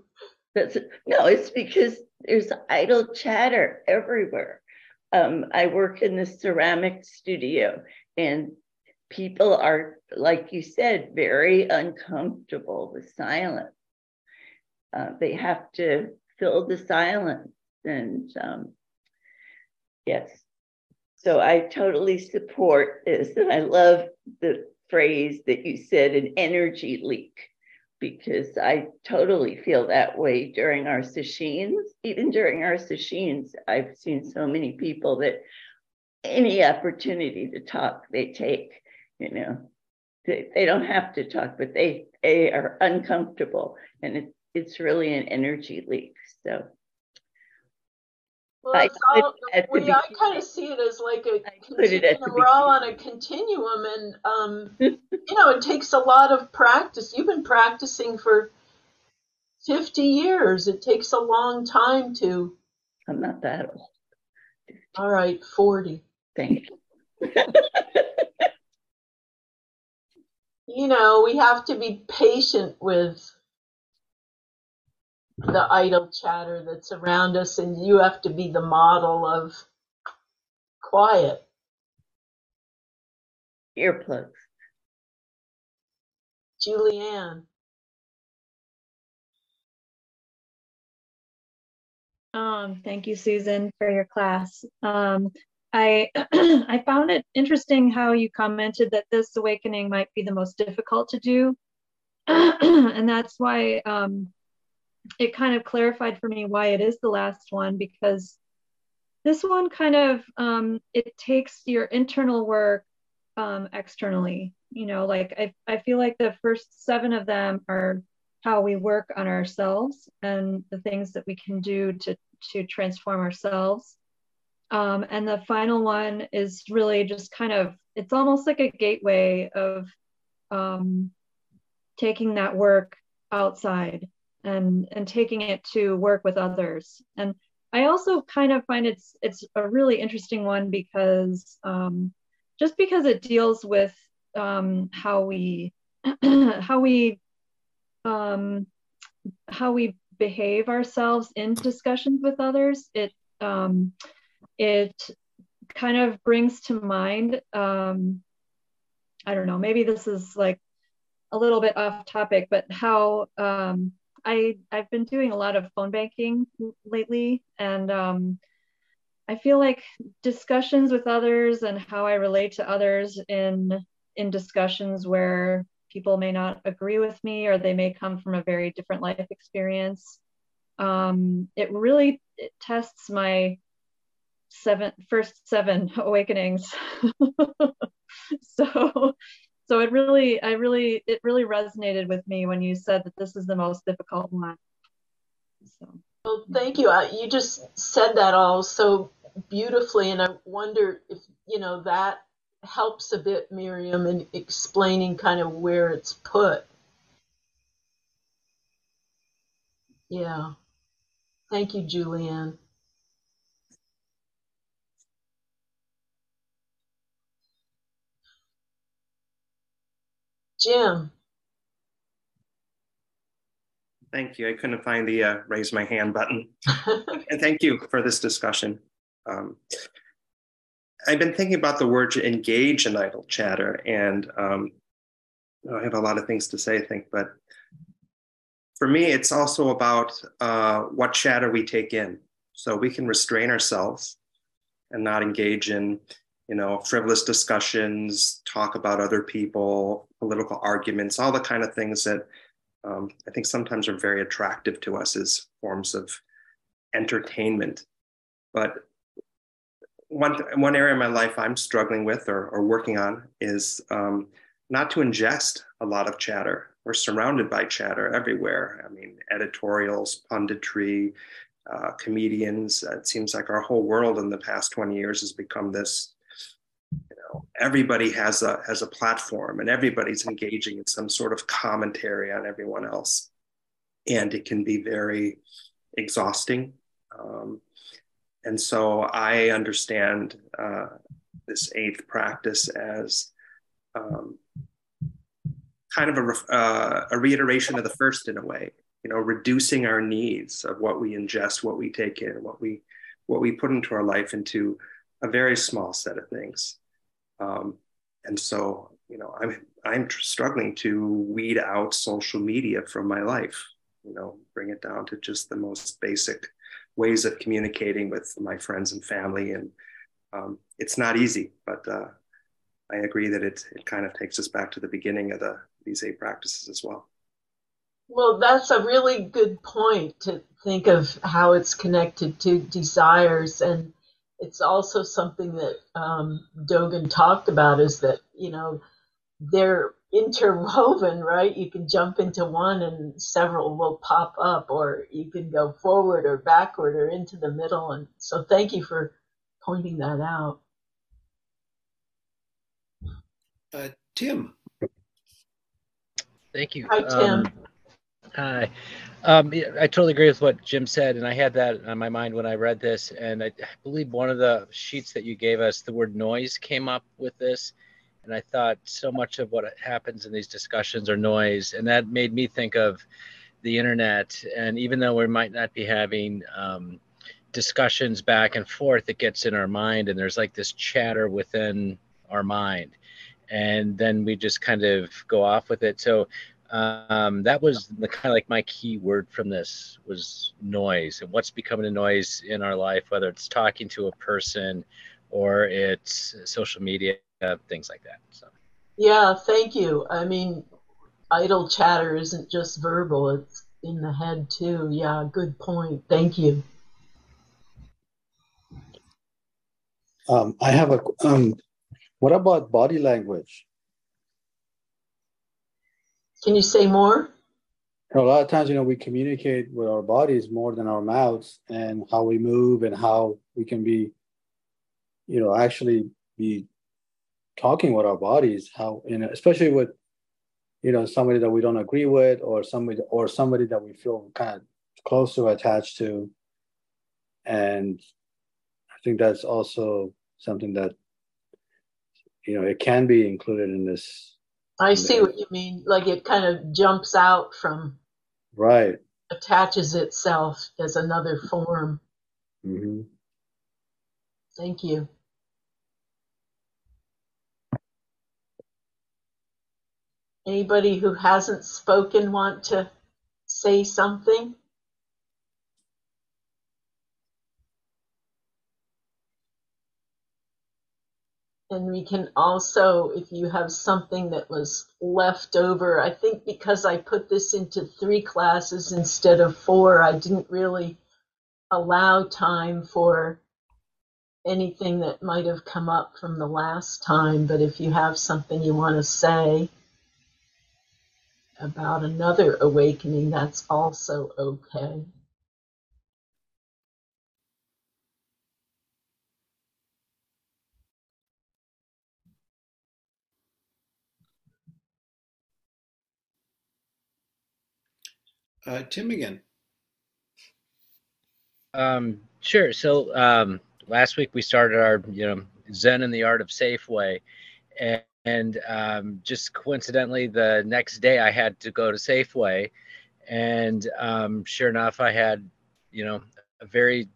That's no, it's because there's idle chatter everywhere. Um, I work in the ceramic studio, and people are, like you said, very uncomfortable with silence. Uh, they have to fill the silence, and um, yes, so I totally support this. And I love the phrase that you said an energy leak, because I totally feel that way during our sessions. Even during our sessions, I've seen so many people that any opportunity to talk, they take, you know. They, they don't have to talk, but they they are uncomfortable. And it, it's really an energy leak. So well, I, all, we, I kind of see it as like a continuum. We're all on a continuum, and um, you know, it takes a lot of practice. You've been practicing for 50 years. It takes a long time to. I'm not that old. All right, 40. Thank you. you know, we have to be patient with the idle chatter that's around us, and you have to be the model of quiet. Earplugs. Julianne. Um, thank you, Susan, for your class. Um, I I found it interesting how you commented that this awakening might be the most difficult to do, and that's why um, it kind of clarified for me why it is the last one because this one kind of um, it takes your internal work um, externally. You know, like I I feel like the first seven of them are how we work on ourselves and the things that we can do to to transform ourselves. Um, and the final one is really just kind of it's almost like a gateway of um, taking that work outside and and taking it to work with others. And I also kind of find it's it's a really interesting one because um, just because it deals with um, how we how we um, how we behave ourselves in discussions with others. It um, it kind of brings to mind. Um, I don't know. Maybe this is like a little bit off topic, but how um, I I've been doing a lot of phone banking lately, and um, I feel like discussions with others and how I relate to others in in discussions where people may not agree with me or they may come from a very different life experience. Um, it really it tests my seven first seven awakenings. so so it really I really it really resonated with me when you said that this is the most difficult one. So. Well, thank you. Uh, you just said that all so beautifully, and I wonder if you know that helps a bit, Miriam, in explaining kind of where it's put. Yeah. Thank you, Julianne. Jim. Thank you. I couldn't find the uh, raise my hand button. and thank you for this discussion. Um, I've been thinking about the word to engage in idle chatter, and um, I have a lot of things to say, I think, but for me, it's also about uh, what chatter we take in. So we can restrain ourselves and not engage in, you know, frivolous discussions, talk about other people, political arguments, all the kind of things that um, I think sometimes are very attractive to us as forms of entertainment. But one one area of my life I'm struggling with or, or working on is um, not to ingest a lot of chatter. We're surrounded by chatter everywhere. I mean, editorials, punditry, uh, comedians. It seems like our whole world in the past 20 years has become this. Everybody has a has a platform, and everybody's engaging in some sort of commentary on everyone else, and it can be very exhausting. Um, and so I understand uh, this eighth practice as um, kind of a, uh, a reiteration of the first in a way, you know, reducing our needs of what we ingest, what we take in, what we what we put into our life into a very small set of things. Um, and so, you know, I'm I'm struggling to weed out social media from my life. You know, bring it down to just the most basic ways of communicating with my friends and family. And um, it's not easy, but uh, I agree that it, it kind of takes us back to the beginning of the, these eight practices as well. Well, that's a really good point to think of how it's connected to desires. And it's also something that um, Dogen talked about is that, you know, they're interwoven, right? You can jump into one and several will pop up, or you can go forward or backward or into the middle. And so thank you for pointing that out. Uh, Tim, Thank you. Hi, Tim. Um, hi. Um, I totally agree with what Jim said, and I had that on my mind when I read this. And I believe one of the sheets that you gave us, the word noise came up with this. And I thought so much of what happens in these discussions are noise. And that made me think of the internet. And even though we might not be having um, discussions back and forth, it gets in our mind, and there's like this chatter within our mind. And then we just kind of go off with it. So um, that was the kind of like my key word from this was noise and what's becoming a noise in our life, whether it's talking to a person or it's social media, things like that. So. Yeah, thank you. I mean, idle chatter isn't just verbal, it's in the head too. Yeah, good point. Thank you. Um, I have a, um, what about body language? Can you say more? A lot of times, you know, we communicate with our bodies more than our mouths and how we move and how we can be, you know, actually be talking with our bodies, how, know, especially with, you know, somebody that we don't agree with or somebody or somebody that we feel kind of close to, attached to. And I think that's also something that, you know, it can be included in this I see what you mean. Like it kind of jumps out from, right, attaches itself as another form. hmm Thank you. Anybody who hasn't spoken want to say something? And we can also, if you have something that was left over, I think because I put this into three classes instead of four, I didn't really allow time for anything that might have come up from the last time. But if you have something you want to say about another awakening, that's also okay. Uh, Tim again. Um, sure. So um, last week we started our, you know, Zen and the Art of Safeway, and, and um, just coincidentally, the next day I had to go to Safeway, and um, sure enough, I had, you know, a very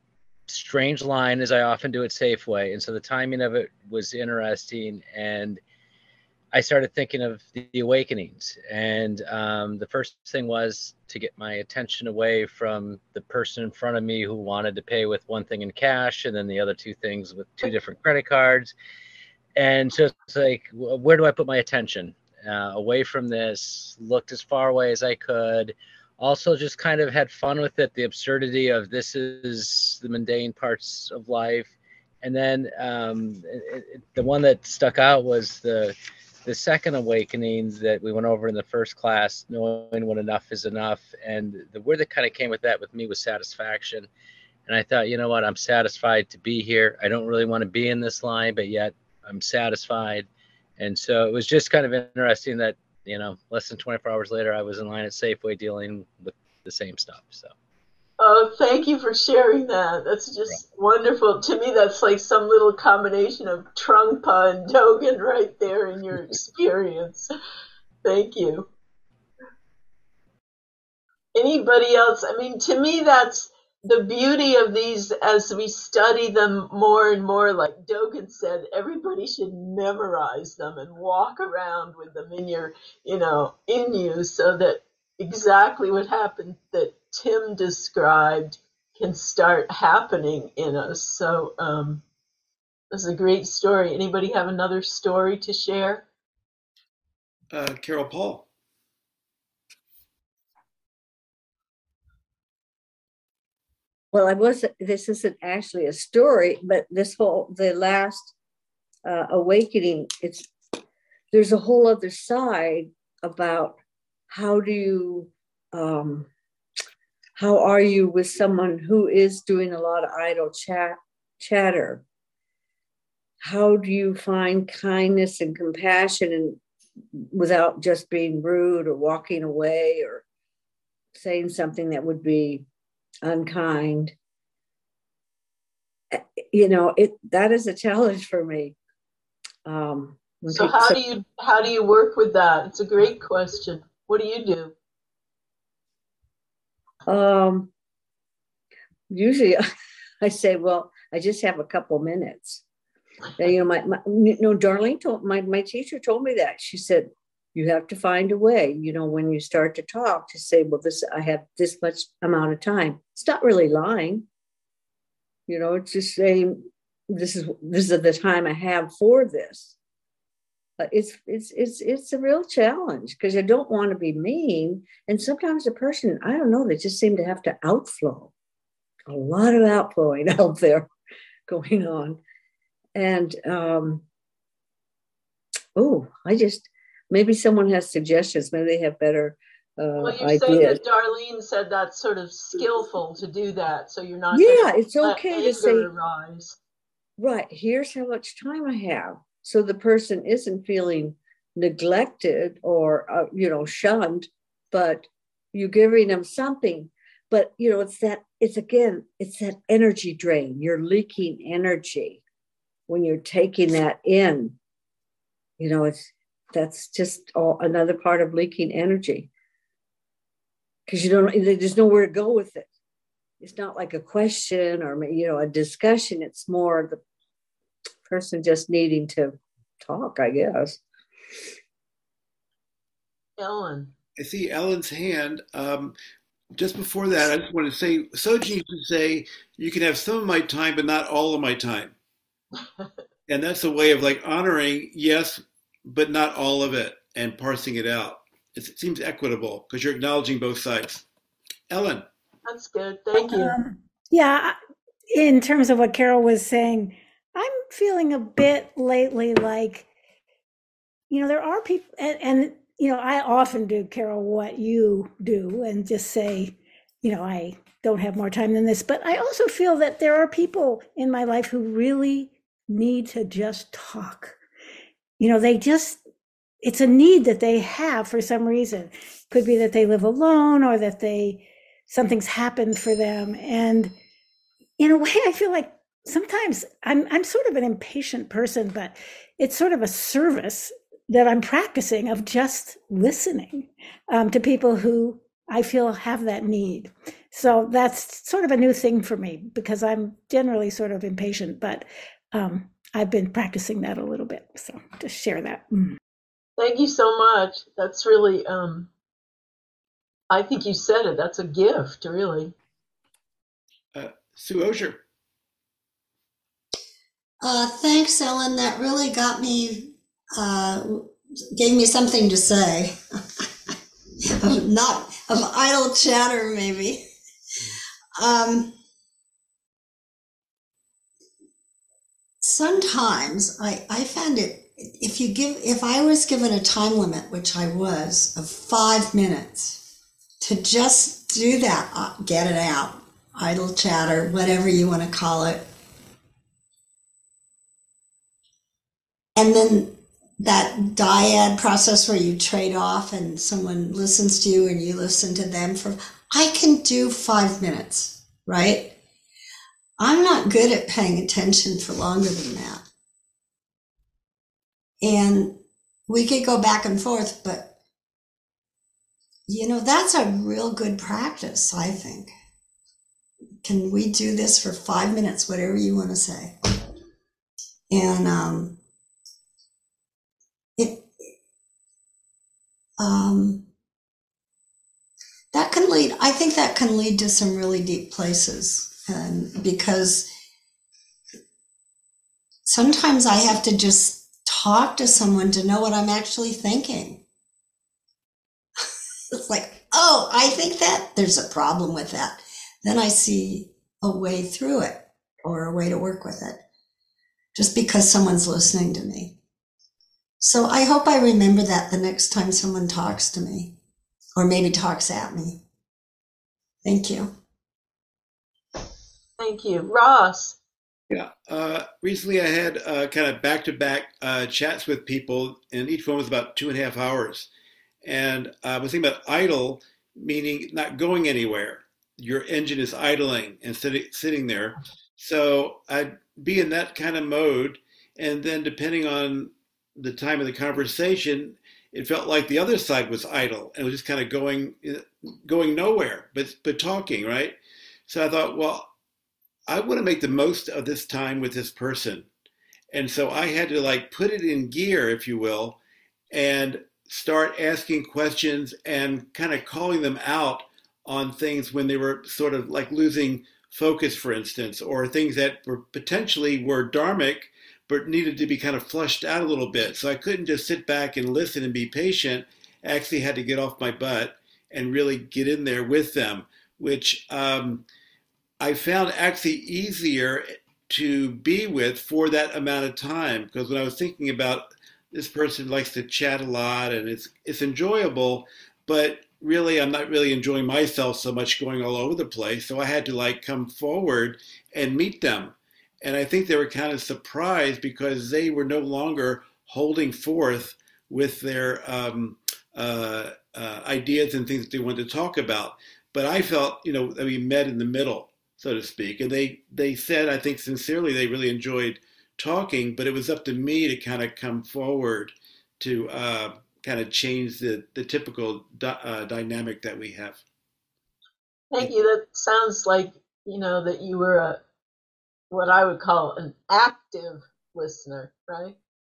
strange line as I often do at Safeway, and so the timing of it was interesting, and I started thinking of the awakenings, and um, the first thing was to get my attention away from the person in front of me who wanted to pay with one thing in cash, and then the other two things with two different credit cards. And so it's like, where do I put my attention? Uh, away from this, looked as far away as I could. Also, just kind of had fun with it. The absurdity of this is the mundane parts of life, and then um, it, it, the one that stuck out was the the second awakening that we went over in the first class, knowing when enough is enough. And the word that kind of came with that with me was satisfaction. And I thought, you know what, I'm satisfied to be here. I don't really want to be in this line, but yet I'm satisfied. And so it was just kind of interesting that, you know, less than 24 hours later, I was in line at Safeway dealing with the same stuff. So. Oh, thank you for sharing that. That's just wonderful. To me, that's like some little combination of Trungpa and Dogen right there in your experience. Thank you. Anybody else? I mean, to me, that's the beauty of these as we study them more and more. Like Dogen said, everybody should memorize them and walk around with them in your, you know, in you so that exactly what happened that Tim described can start happening in us. So um, this is a great story. Anybody have another story to share? Uh, Carol Paul. Well, I was. This isn't actually a story, but this whole the last uh, awakening. It's there's a whole other side about how do you um, how are you with someone who is doing a lot of idle chat chatter how do you find kindness and compassion and without just being rude or walking away or saying something that would be unkind. Eh, you know, it that is a challenge for me. Um, so how do you how do you work with that? It's a great question. What do you do? Um, usually I say, well, I just have a couple minutes. And, you know, my, my no, Darlene told my, my teacher told me that. She said, you have to find a way, you know, when you start to talk to say, well, this, I have this much amount of time. It's not really lying. You know, it's just saying, this is, this is the time I have for this. It's, it's, it's, it's a real challenge because you don't want to be mean. And sometimes a person, I don't know, they just seem to have to outflow a lot of outflowing out there going on. And um, oh, I just maybe someone has suggestions. Maybe they have better uh, well, you ideas. say that Darlene said that's sort of skillful to do that, so you're not. Yeah, it's okay to say. Rise. Right. Here's how much time I have, so the person isn't feeling neglected or uh, you know shunned, but you're giving them something. But you know it's that it's again it's that energy drain. You're leaking energy when you're taking that in. You know it's that's just all, another part of leaking energy. Because you don't there's nowhere to go with it. It's not like a question or you know a discussion. It's more the person just needing to talk i guess ellen i see ellen's hand um, just before that, I just want to say, Sojun used to say, you can have some of my time, but not all of my time. and that's a way of like honoring, yes, but not all of it and parsing it out. It seems equitable because you're acknowledging both sides. Ellen. That's good. Thank you. Um, yeah. In terms of what Carol was saying, I'm feeling a bit lately like, you know, there are people, and, and you know, I often do, Carol, what you do and just say, you know, I don't have more time than this. But I also feel that there are people in my life who really need to just talk. You know, they just, it's a need that they have for some reason. Could be that they live alone or that they, something's happened for them. And in a way, I feel like sometimes I'm, I'm sort of an impatient person, but it's sort of a service that I'm practicing of just listening um, to people who I feel have that need. So that's sort of a new thing for me because I'm generally sort of impatient, but um, I've been practicing that a little bit. So just share that. Mm. Thank you so much. That's really, um, I think you said it. That's a gift, really. Uh, Sue Osier. Uh, thanks, Ellen. That really got me uh, gave me something to say. Not of idle chatter, maybe. Um, sometimes I, I found it if you give if I was given a time limit, which I was, of five minutes, to just do that, uh, get it out, idle chatter, whatever you want to call it. And then that dyad process where you trade off and someone listens to you and you listen to them for I can do 5 minutes, right? I'm not good at paying attention for longer than that. And we could go back and forth, but you know, that's a real good practice, I think. Can we do this for five minutes, whatever you want to say? And um, um, that can lead i think that can lead to some really deep places. And because sometimes i have to just talk to someone to know what i'm actually thinking. It's like oh i think that there's a problem with that. Then i see a way through it or a way to work with it. Just because someone's listening to me so I hope I remember that the next time someone talks to me or maybe talks at me. Thank you. Thank you. Ross. Yeah. Uh, recently, I had uh, kind of back to back chats with people, and each one was about two and a half hours. And I was thinking about idle, meaning not going anywhere. Your engine is idling and sitting, sitting there. So I'd be in that kind of mode. And then, depending on the time of the conversation, it felt like the other side was idle and was just kind of going going nowhere, but but talking, right? So I thought, well, I want to make the most of this time with this person. And so I had to like put it in gear, if you will, and start asking questions and kind of calling them out on things when they were sort of like losing focus, for instance, or things that were potentially were dharmic but needed to be kind of flushed out a little bit. So I couldn't just sit back and listen and be patient. I actually had to get off my butt and really get in there with them, which um, I found actually easier to be with for that amount of time. Because when I was thinking about this person likes to chat a lot and it's it's enjoyable, but really I'm not really enjoying myself so much going all over the place. So I had to like come forward and meet them and I think they were kind of surprised because they were no longer holding forth with their um, uh, uh, ideas and things that they wanted to talk about. But I felt, you know, that we met in the middle, so to speak. And they, they said, I think sincerely, they really enjoyed talking, but it was up to me to kind of come forward to uh, kind of change the, the typical di- uh, dynamic that we have. Thank you. That sounds like, you know, that you were a what I would call an active listener, right?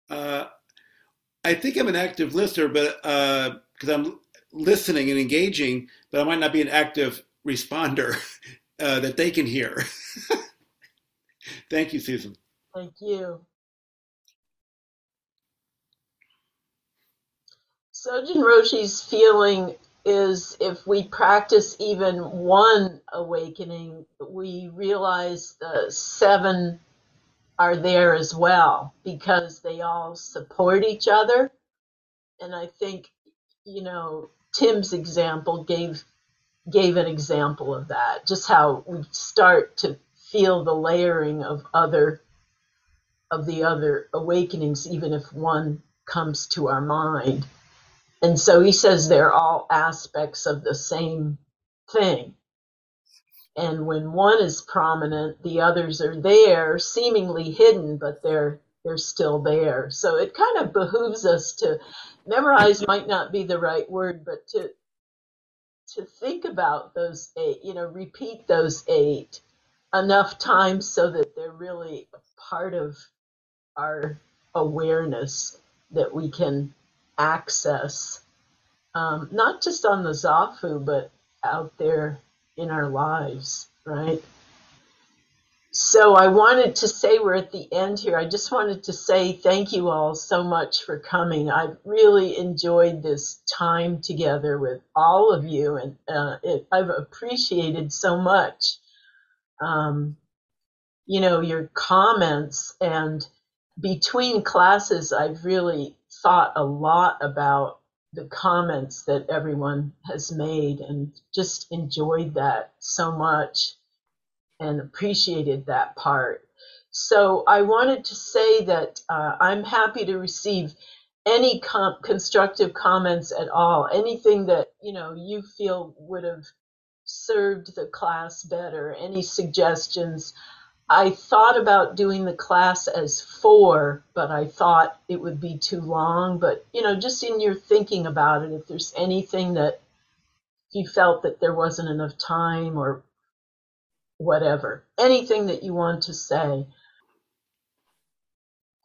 Uh, I think I'm an active listener, but because uh, I'm listening and engaging, but I might not be an active responder uh, that they can hear. Thank you, Susan. Thank you. Sojun Roshi's feeling is if we practice even one awakening, we realize the seven are there as well because they all support each other. And I think, you know, Tim's example gave gave an example of that, just how we start to feel the layering of other of the other awakenings, even if one comes to our mind. And so he says they're all aspects of the same thing. And when one is prominent, the others are there, seemingly hidden, but they're they're still there. So it kind of behooves us to memorize might not be the right word, but to to think about those eight, you know, repeat those eight enough times so that they're really part of our awareness that we can access, um, not just on the Zafu, but out there in our lives, right? So I wanted to say we're at the end here. I just wanted to say thank you all so much for coming. I've really enjoyed this time together with all of you, and uh, it, I've appreciated so much, um, you know, your comments. And between classes, I've really thought a lot about the comments that everyone has made and just enjoyed that so much and appreciated that part. So I wanted to say that uh, I'm happy to receive any com- constructive comments at all, anything that you know you feel would have served the class better, any suggestions. I thought about doing the class as four, but I thought it would be too long. But, you know, just in your thinking about it, if there's anything that you felt that there wasn't enough time or whatever, anything that you want to say,